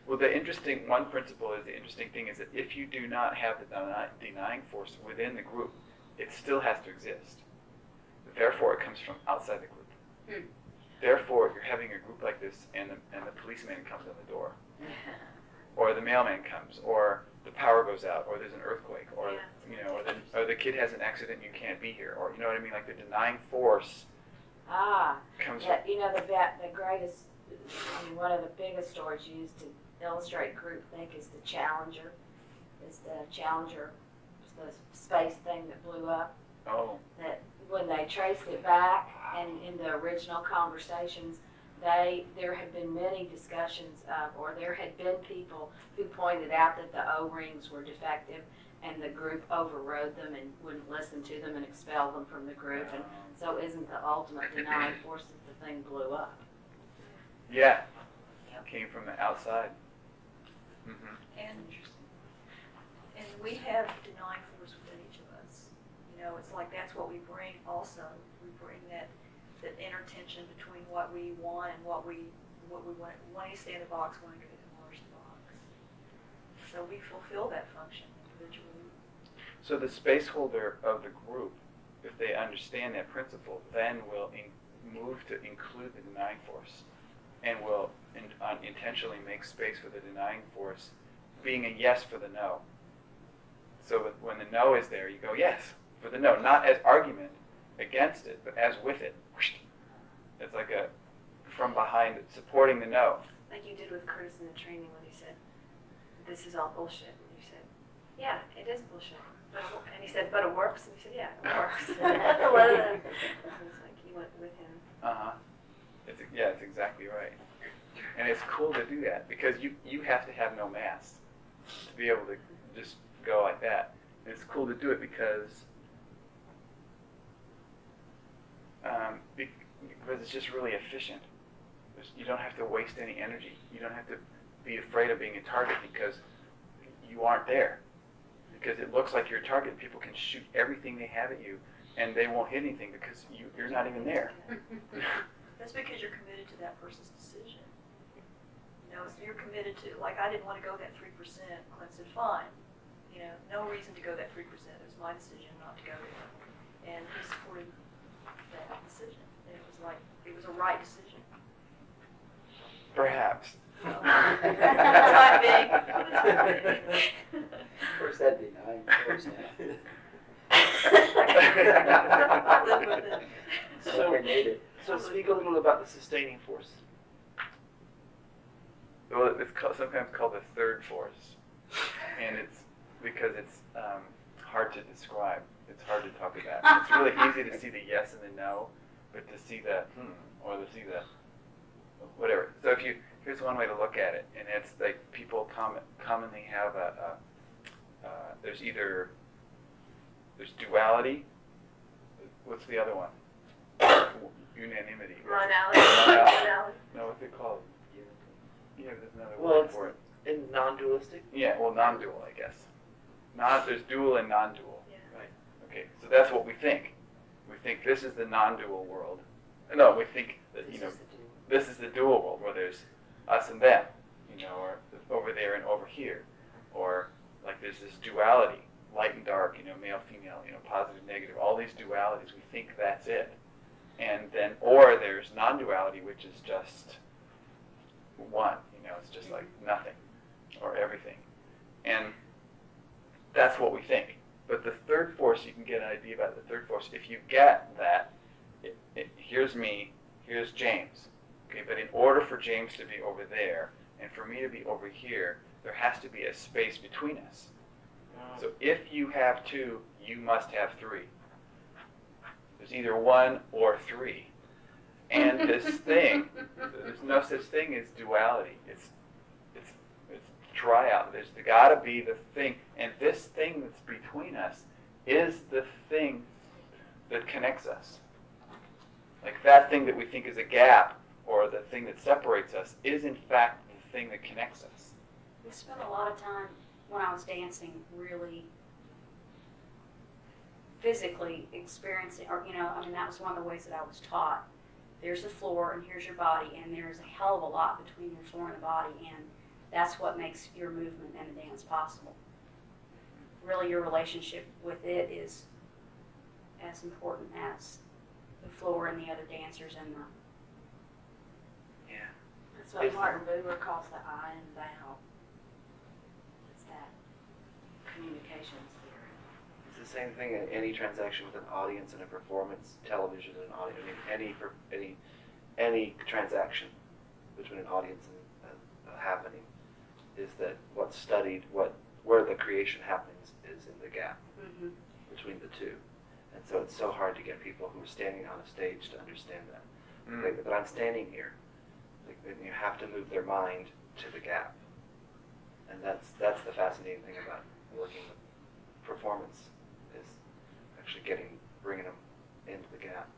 Well, the interesting one principle is the interesting thing is that if you do not have the deny, denying force within the group, it still has to exist. Therefore, it comes from outside the group. Hmm. Therefore, you're having a group like this, and the, and the policeman comes on the door, or the mailman comes, or the power goes out, or there's an earthquake, or Yeah. you know, or the, or the kid has an accident and you can't be here, or you know what I mean? Like the denying force Ah, comes yeah, you know the the greatest, I mean, one of the biggest stories used to illustrate groupthink is the Challenger. Is the Challenger, the space thing that blew up? oh that when they traced it back and in the original conversations, they there had been many discussions of, or there had been people who pointed out that the O-rings were defective, and the group overrode them and wouldn't listen to them and expelled them from the group. And so, isn't the ultimate denying force that the thing blew up? yeah, came from the outside. Hmm And, and we have denying force within each of us. You know, it's like that's what we bring also. We bring that, that inner tension between what we want and what we, what we want, wanting to stay in the box, wanting to enlarge the box. So we fulfill that function individually. So the space holder of the group, if they understand that principle, then will in, move to include the denying force, and will in, uh, intentionally make space for the denying force, being a yes for the no. So when the no is there, you go yes for the no, not as argument against it, but as with it. It's like a from behind supporting the no. Like you did with Curtis in the training when he said, "This is all bullshit," and you said, "Yeah, it is bullshit." But it wo-" and he said, "But it works," and you said, "Yeah, it works." What is it? And it's like you went with him. Uh huh. It's yeah, it's exactly right. And it's cool to do that because you you have to have no mass to be able to just go like that. And it's cool to do it because um, because it's just really efficient. You don't have to waste any energy. You don't have to be afraid of being a target because you aren't there. Because it looks like you're a target. People can shoot everything they have at you, and they won't hit anything because you, you're not even there. That's because you're committed to that person's decision. You know, so you're committed to, like, I didn't want to go that three percent. Clint said, fine. You know, no reason to go that three percent. It was my decision not to go there. And he supported that decision. And it was like, it was a right decision. Perhaps. Time being. Where's that'd be now? Live with it. So we need it. So speak a little about the sustaining force. Well, it's called, sometimes called the third force, and it's because it's um, hard to describe. It's hard to talk about. It's really easy to see the yes and the no, but to see the hmm or to see the whatever. So if you here's one way to look at it, and it's like people com- commonly have a, a uh, there's either there's duality. What's the other one? Unanimity. Monality. Monality. Monality. No, what's it called? Yeah, there's another Well, word it's- for it. In non-dualistic. Yeah, well, non-dual, I guess. Non, there's dual and non-dual. Yeah. Right. Okay, so that's what we think. We think this is the non-dual world. No, we think that you know this is the dual world where there's us and them, you know, or over there and over here, or like there's this duality, light and dark, you know, male, female, you know, positive, negative, all these dualities. We think that's it, and then or there's non-duality, which is just one, you know, it's just like nothing or everything, and that's what we think. But the third force, you can get an idea about the third force. If you get that, it, it, here's me, here's James. Okay, but in order for James to be over there and for me to be over here, there has to be a space between us. Mm. So if you have two, you must have three. There's either one or three. And this thing, there's no such thing as duality. It's it's it's dry out. There's got to be the thing, and this thing that's between us is the thing that connects us. Like that thing that we think is a gap or the thing that separates us is in fact the thing that connects us. We spent a lot of time when I was dancing really physically experiencing, or, you know, I mean, that was one of the ways that I was taught. There's the floor and here's your body, and there's a hell of a lot between your floor and the body, and that's what makes your movement and the dance possible. Really, your relationship with it is as important as the floor and the other dancers and the Yeah. That's what Martin Buber calls the I and thou. It's that communications theory. It's the same thing in any transaction with an audience and a performance, television and an audio. I mean, any any any transaction between an audience and a, a happening is that what's studied, what where the creation happens, is in the gap mm-hmm. between the two. And so it's so hard to get people who are standing on a stage to understand that. Mm. Like, but I'm standing here. Like, then you have to move their mind to the gap. And that's that's the fascinating thing about working with performance is actually getting bringing them into the gap.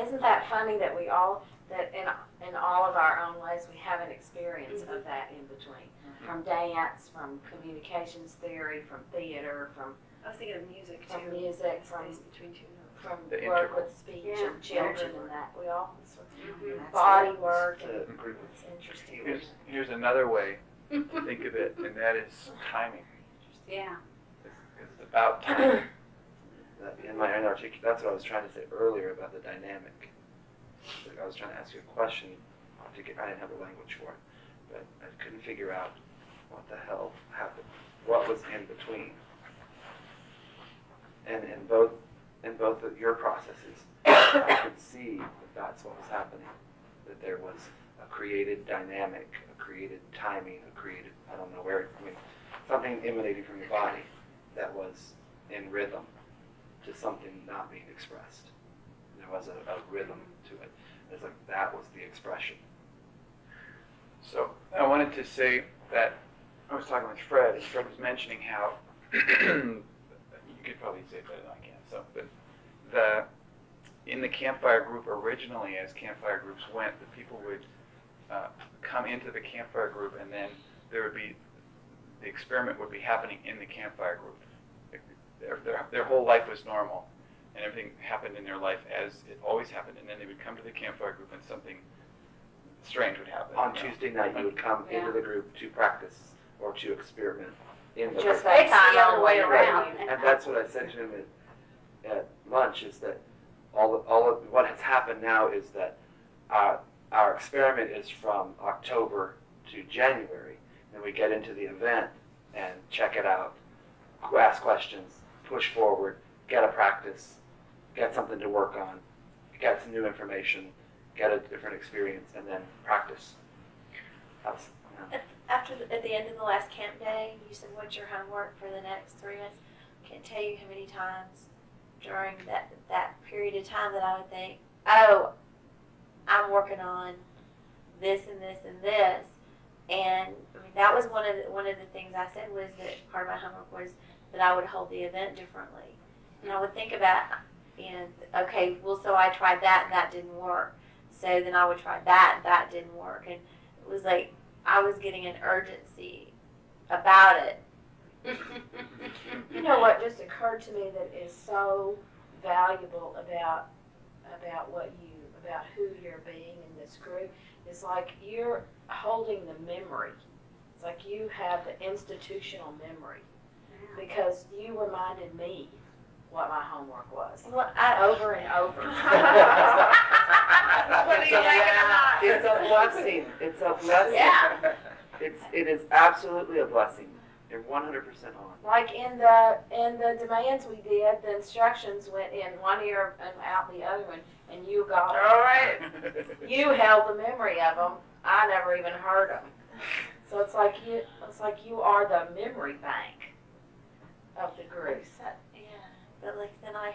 Isn't that funny that we all, that in, in all of our own ways, we have an experience of that in between? From dance, from communications theory, from theater, from, I was thinking of music too. from music, from, Space between two notes. from The work integral. with speech Yeah. and children Energy and that, we all, Mhm. and body work, and The- it's interesting. Here's, here's another way to think of it, and that is timing. Yeah. It's, it's about timing. in my inarticulate, that's what I was trying to say earlier about the dynamic. Like, I was trying to ask you a question to get, I didn't have the language for it, but I couldn't figure out what the hell happened, what was in between. And in both, in both of your processes, I could see that that's what was happening, that there was a created dynamic, a created timing, a created, I don't know where, I mean, something emanating from your body that was in rhythm to something not being expressed. There was a, a rhythm to it. It's like that was the expression. So I wanted to say that I was talking with Fred, and Fred was mentioning how you could probably say it better than I can. So, but the in the campfire group originally, as campfire groups went, the people would uh, come into the campfire group, and then there would be the experiment would be happening in the campfire group. Their, their, their whole life was normal, and everything happened in their life as it always happened. And then they would come to the campfire group, and something strange would happen. On you know. Tuesday night, you would come into the group to practice or to experiment in the Just group. that It's the other way around. day. And that's what I said to him at, at lunch is that all of, all of what has happened now is that our, our experiment is from October to January. And we get into the event and check it out, ask questions, push forward, get a practice, get something to work on, get some new information, get a different experience, and then practice. That's, yeah. After the, at the end of the last camp day, you said, "What's your homework for the next three months?" I Can't tell you how many times during that that period of time that I would think, "Oh, I'm working on this and this and this," and I mean that was one of the, one of the things I said was that part of my homework was that I would hold the event differently, and I would think about, and okay, well, so I tried that and that didn't work, so then I would try that and that didn't work, and it was like I was getting an urgency about it. You know what just occurred to me that is so valuable about about what you about who you're being in this group is like you're holding the memory. It's like you have the institutional memory because you reminded me what my homework was Well, I, over and over. Whether It's you a- like it. It's a blessing. It's a blessing. Yeah. It's it is absolutely a blessing. You're 100% on. Like in the in the demands we did, the instructions went in one ear and out the other one, and you got them. all right. You held the memory of them. I never even heard them. So it's like you it's like you are the memory bank of the group. Yeah, but like then I,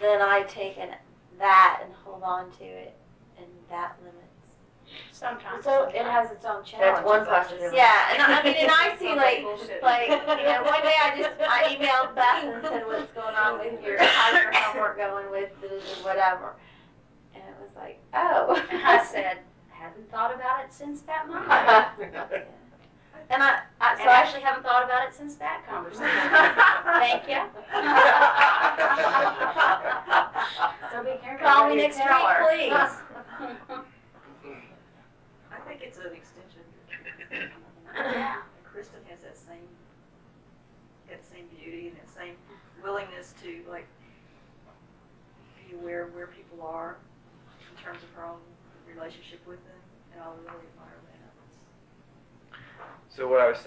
then I take an, that and hold on to it, and that limits. Sometimes. So it has its own challenges. one I just- positive. Yeah, and I I mean, and I see like, like, you know, one day I just, I emailed Beth and said, what's going on with your, how's your homework going with whatever. And it was like, oh. I said, haven't thought about it since that moment. And I, I, so I I actually haven't thought about it since that conversation. Thank you. So be careful. Call me next week, please. I think it's an extension. Yeah. Kristen has that same, that same beauty and that same willingness to like be aware of where people are in terms of her own relationship with them, and I really admire that.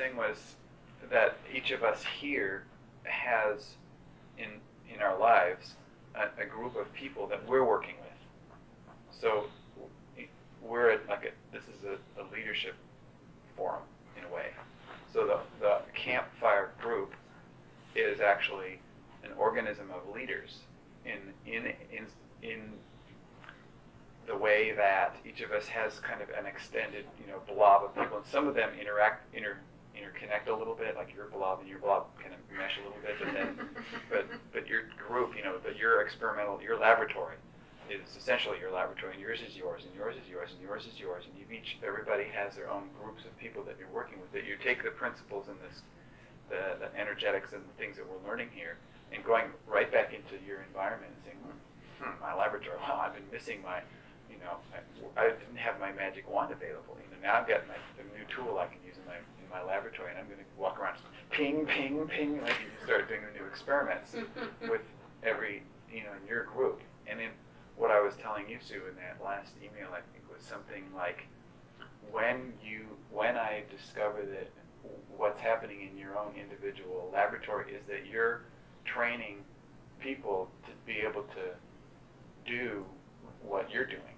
Was was that each of us here has in in our lives a, a group of people that we're working with. So we're at like a this is a, a leadership forum in a way. So the the campfire group is actually an organism of leaders in in in in the way that each of us has kind of an extended, you know, blob of people, and some of them interact, inter, interconnect a little bit, like your blob and your blob kind of mesh a little bit, but then, but but your group, you know, but your experimental, your laboratory is essentially your laboratory, and yours is yours, and yours is yours, and yours is yours, and you've each, everybody has their own groups of people that you're working with. That you take the principles and this, the, the energetics and the things that we're learning here, and going right back into your environment and saying, hmm, my laboratory. Wow, I've been missing my you know, I, I didn't have my magic wand available. You know, now I've got my the new tool I can use in my my laboratory, and I'm going to walk around, ping, ping, ping, like you start doing the new experiments with every, you know, in your group. And then what I was telling you, Sue, in that last email, I think was something like, when you, when I discover that what's happening in your own individual laboratory is that you're training people to be able to do what you're doing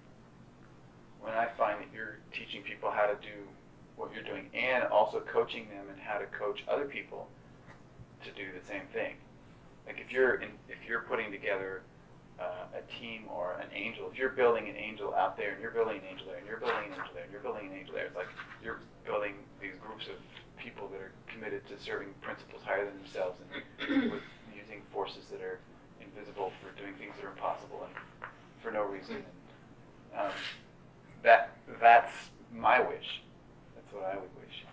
when I find that you're teaching people how to do what you're doing and also coaching them and how to coach other people to do the same thing. Like if you're in, if you're putting together uh, a team or an angel, if you're building an angel out there and you're building an angel there and you're building an angel there and you're building an angel there, it's like you're building these groups of people that are committed to serving principles higher than themselves and with using forces that are invisible for doing things that are impossible and for no reason. And, um, that that's my wish. What I would wish.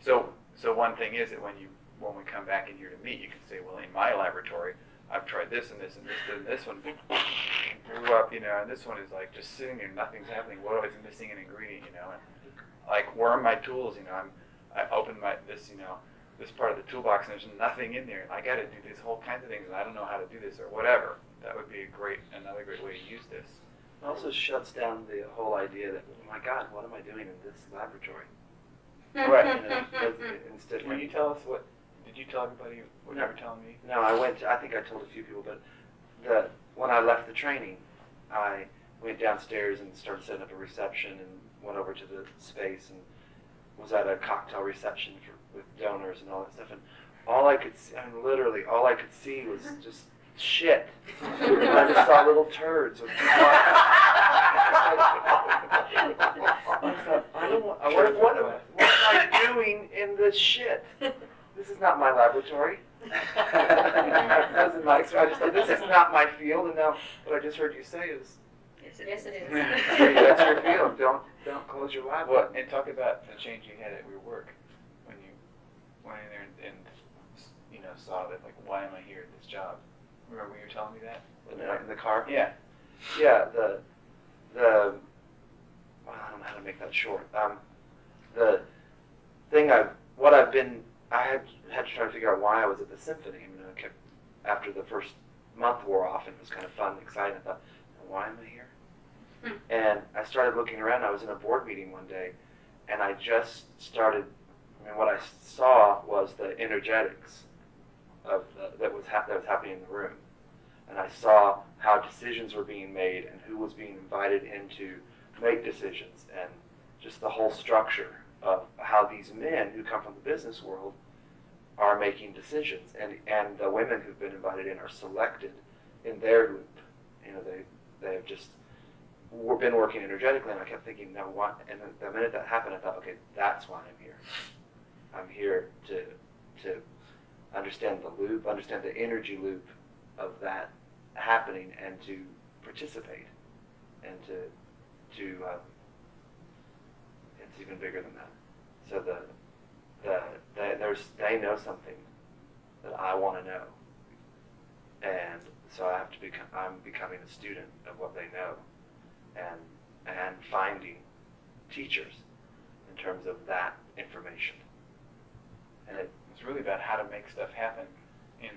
So so one thing is that when you when we come back in here to meet, you can say, well, in my laboratory, I've tried this and this and this and this one grew up, you know, and this one is like just sitting there, nothing's happening. What is missing an ingredient, you know? And like where are my tools? You know, I'm I open my this, you know, this part of the toolbox and there's nothing in there. And I got to do these whole kinds of things and I don't know how to do this or whatever. That would be a great another great way to use this. It also shuts down the whole idea that, oh my God, what am I doing in this laboratory? Right. You know, instead, Can you tell us what? Did you tell everybody what No. you were telling me? No, I went. To, I think I told a few people, but the when I left the training, I went downstairs and started setting up a reception and went over to the space and was at a cocktail reception for, with donors and all that stuff. And all I could see, I mean, literally, all I could see was mm-hmm. just shit. and I just saw little turds with I thought, I don't want, what, what, am- what am I doing in this shit? This is not my laboratory. that wasn't my experience. I just thought, this is not my field, and now what I just heard you say is, Yes, it Yes, it is. that's your field. Don't don't close your lab. What? And talk about the change you had at your work when you went in there and, and you know saw that like why am I here at this job? Remember when you were telling me that? In the, in the car. Yeah. Yeah, the the well, I don't know how to make that short. Um, the thing I've what I've been I had had to try to figure out why I was at the symphony. I mean, I kept after the first month wore off and it was kind of fun and exciting. I thought, why am I here? Hmm. And I started looking around. I was in a board meeting one day, and I just started. I mean, what I saw was the energetics of the, that was hap- that was happening in the room, and I saw how decisions were being made and who was being invited in to make decisions, and just the whole structure of how these men who come from the business world are making decisions, and and the women who've been invited in are selected in their loop. You know, they they have just been working energetically, and I kept thinking, now what? And the minute that happened, I thought, okay, that's why I'm here. I'm here to to understand the loop, understand the energy loop of that happening, and to participate, and to to um, it's even bigger than that. So the the they, there's they know something that I want to know, and so I have to become I'm becoming a student of what they know, and and finding teachers in terms of that information. And it It's really about how to make stuff happen in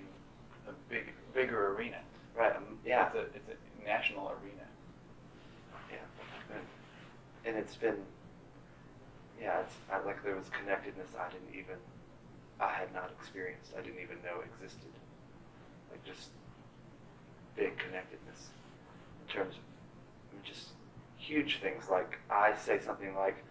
a big, bigger arena. Right um, yeah It's a, it's a national arena. yeah, and, it's been yeah it's I, like there was connectedness I didn't even I had not experienced I didn't even know existed. Like just big connectedness in terms of just huge things. Like I say something like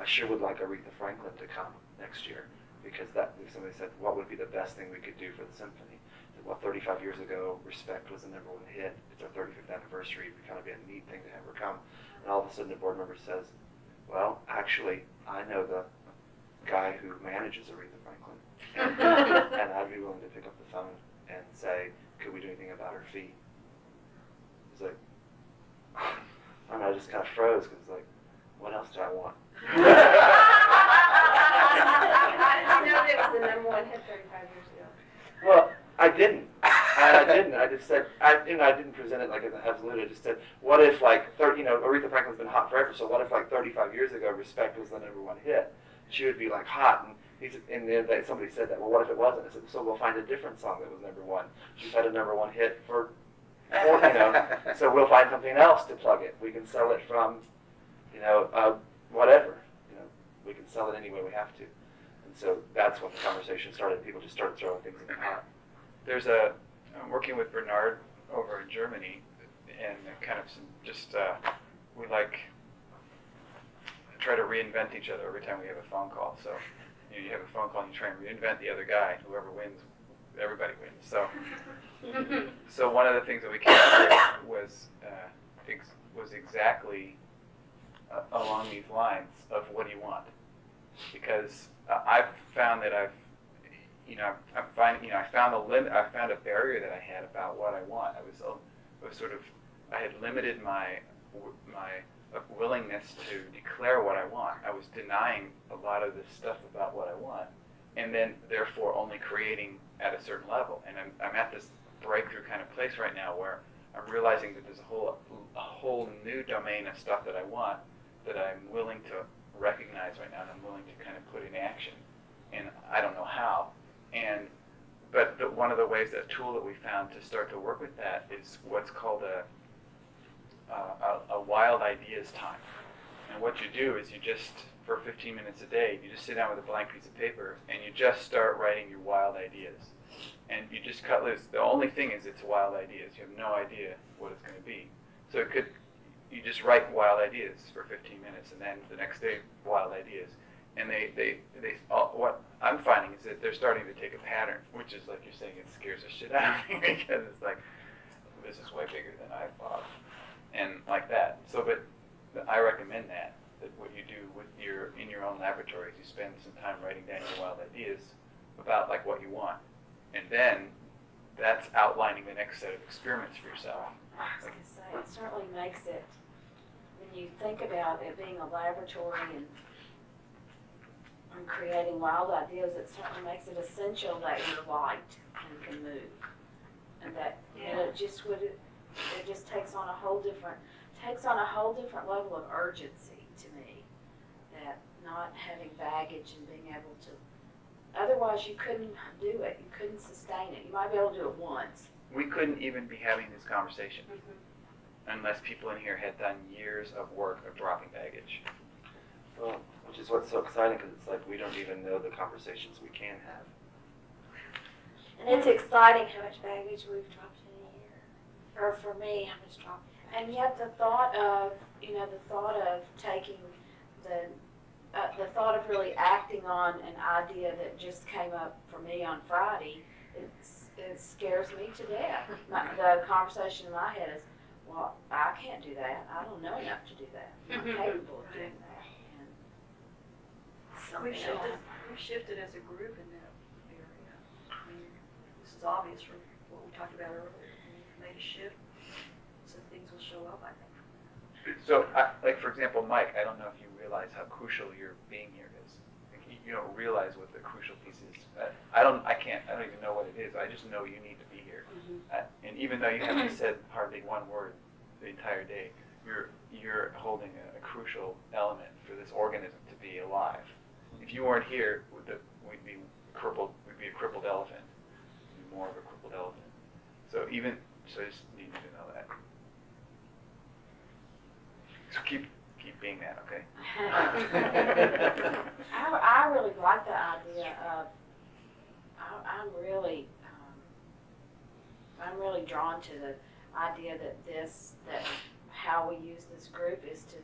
I sure would like Aretha Franklin to come next year because that if somebody said what would be the best thing we could do for the symphony well 35 years ago Respect was the number one hit. It's our 35th anniversary. It would kind of be a neat thing to have her come. And all of a sudden the board member says well actually I know the guy who manages Aretha Franklin. And, I'd be willing to pick up the phone and say could we do anything about her fee? It's like and I just kind of froze because it's like what else do I want? How did you know that was the number one hit thirty-five years ago? Well, I didn't. I, I didn't. I just said, I, you know, I didn't present it like an absolute. I just said, what if like, 30, you know, Aretha Franklin's been hot forever. So what if like 35 years ago, Respect was the number one hit? She would be like hot, and he's, and then somebody said that. Well, what if it wasn't? I said, so we'll find a different song that was number one. She's had a number one hit for, for you know, so we'll find something else to plug it. We can sell it from, you know, uh, whatever. You know, we can sell it any way we have to. And so that's when the conversation started. People just started throwing things in the pot. There's a, I'm working with Bernard over in Germany, and kind of some, just, uh, we like, try to reinvent each other every time we have a phone call. So, you, know, you have a phone call and you try and reinvent the other guy, whoever wins, everybody wins. So, so one of the things that we came up with was, uh, ex- was exactly uh, along these lines of what do you want? Because uh, I've found that I've, you know, I'm finding, you know, I found a limit, I found a barrier that I had about what I want. I was, uh, I was sort of, I had limited my, my uh, willingness to declare what I want. I was denying a lot of this stuff about what I want, and then therefore only creating at a certain level. And I'm, I'm at this breakthrough kind of place right now where I'm realizing that there's a whole, a whole new domain of stuff that I want that I'm willing to recognize right now and I'm willing to kind of put in action. And I don't know how. And but the, one of the ways, a tool that we found to start to work with that is what's called a, a, a wild ideas time. And what you do is you just, for 15 minutes a day, you just sit down with a blank piece of paper and you just start writing your wild ideas. And you just cut loose. The only thing is it's wild ideas. You have no idea what it's going to be. So it could, you just write wild ideas for 15 minutes and then the next day, wild ideas. And they, they, they all, what I'm finding is that they're starting to take a pattern, which is like you're saying, it scares the shit out of me because it's like, this is way bigger than I thought. And like that. So, but I recommend that, that what you do with your, in your own laboratories, you spend some time writing down your wild ideas about like what you want. And then that's outlining the next set of experiments for yourself. I was gonna say, it certainly makes it, when you think about it being a laboratory and, and creating wild ideas, it certainly makes it essential that you're light and can move. And that, you know, just would, it just takes on a whole different, takes on a whole different level of urgency to me. That not having baggage and being able to, otherwise you couldn't do it, you couldn't sustain it. You might be able to do it once. We couldn't even be having this conversation mm-hmm. unless people in here had done years of work of dropping baggage. Well, which is what's so exciting because it's like we don't even know the conversations we can have. And it's exciting how much baggage we've dropped in a year. Or for me, how much dropped. And yet the thought of, you know, the thought of taking the, uh, the thought of really acting on an idea that just came up for me on Friday, it's, it scares me to death. My, the conversation in my head is, well, I can't do that. I don't know enough to do that. I'm not capable of doing that. And We shifted, we shifted as a group in that area. I mean, this is obvious from what we talked about earlier. We've made a shift, so things will show up, I think. So, I, like for example, Mike, I don't know if you realize how crucial your being here is. Like, you, you don't realize what the crucial piece is. Uh, I don't. I can't. I don't even know what it is. I just know you need to be here. Uh, and even though you haven't said hardly one word the entire day, you're you're holding a, a crucial element for this organism to be alive. If you weren't here, would we'd be crippled. We'd be a crippled elephant. We'd be more of a crippled elephant. So even so, I just need you to know that. So keep keep being that, okay? I, I really like the idea of, I, I'm really, um, I'm really drawn to the idea that this, that how we use this group is to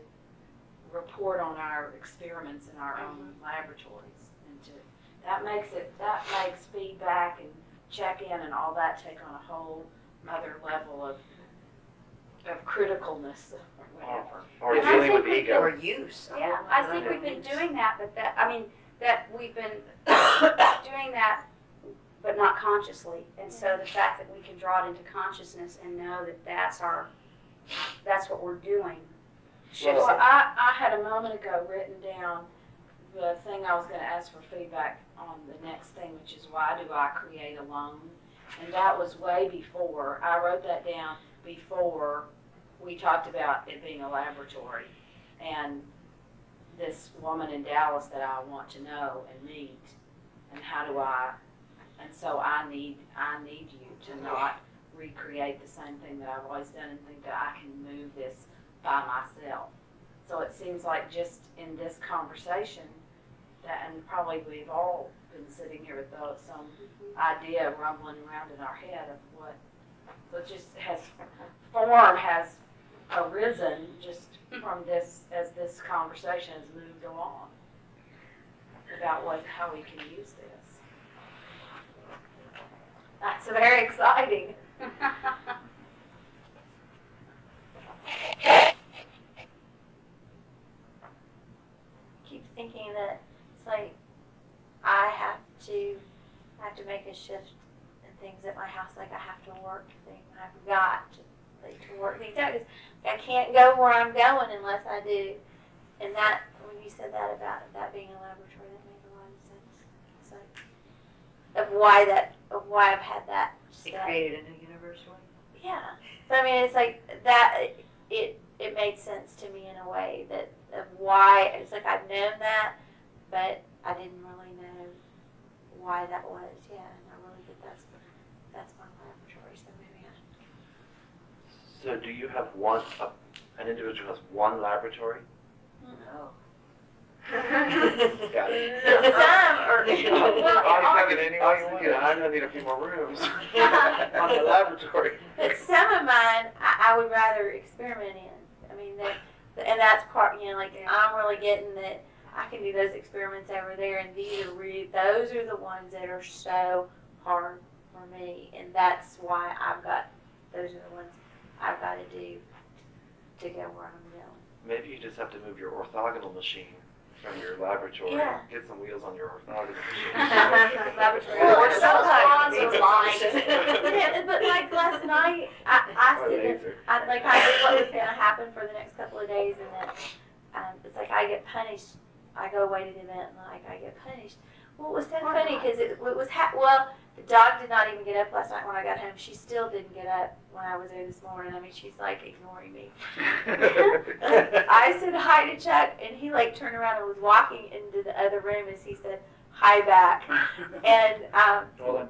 report on our experiments in our own mm-hmm. laboratories. And to, that makes it, that makes feedback and check-in and all that take on a whole other level of, of criticalness or whatever. Or And dealing with ego. Or use. Yeah, I think we've been doing that, but that, I mean, that we've been doing that, but not consciously. And so the fact that we can draw it into consciousness and know that that's our, that's what we're doing. Shifts Well. I, I had a moment ago written down the thing I was gonna ask for feedback on the next thing, which is why do I create alone? And that was way before, I wrote that down before we talked about it being a laboratory. And this woman in Dallas that I want to know and meet, and how do I, and so I need, I need you to not recreate the same thing that I've always done and think that I can move this by myself. So it seems like just in this conversation, that, and probably we've all been sitting here with some mm-hmm. idea rumbling around in our head of what, so it just has, form has arisen just from this, as this conversation has moved along about what, how we can use this. That's very exciting. keep thinking that it's like I have to I have to make a shift in things at my house. Like I have to work things. I've got to like to work things out because I can't go where I'm going unless I do. And that when you said that about that being a laboratory, that made a lot of sense. It's like of why that of why I've had that. It created a new universe for you. Yeah. So I mean, it's like that. It it made sense to me in a way that of why it's like I've known that, but I didn't really know why that was. Yeah, and I really think that's that's my laboratory. So maybe I. So do you have one, a, an individual has one laboratory? No. Got it. Some or Well, well, I'm thinking, I was thinking, I'm gonna need a few more rooms on the laboratory. But some of mine, I, I would rather experiment in. I mean, that, and that's part. You know, like I'm really getting that I can do those experiments over there, and these are re- those are the ones that are so hard for me, and that's why I've got those are the ones I've got to do to get where I'm going. Maybe you just have to move your orthogonal machine from your laboratory. Yeah. Get some wheels on your orthogonal machine. Laboratory. Well, Or it's sometimes so it's but, lying. yeah, but like last night, I, I Or said that. I like I knew what was gonna happen for the next couple of days, and then um, it's like I get punished. I go away to the event, and like I get punished. Well, it was kind of funny because it, it was ha- well, the dog did not even get up last night when I got home. She still didn't get up when I was there this morning. I mean, she's like ignoring me. I said hi to Chuck, and he like turned around and was walking into the other room as he said hi back. And um, Hold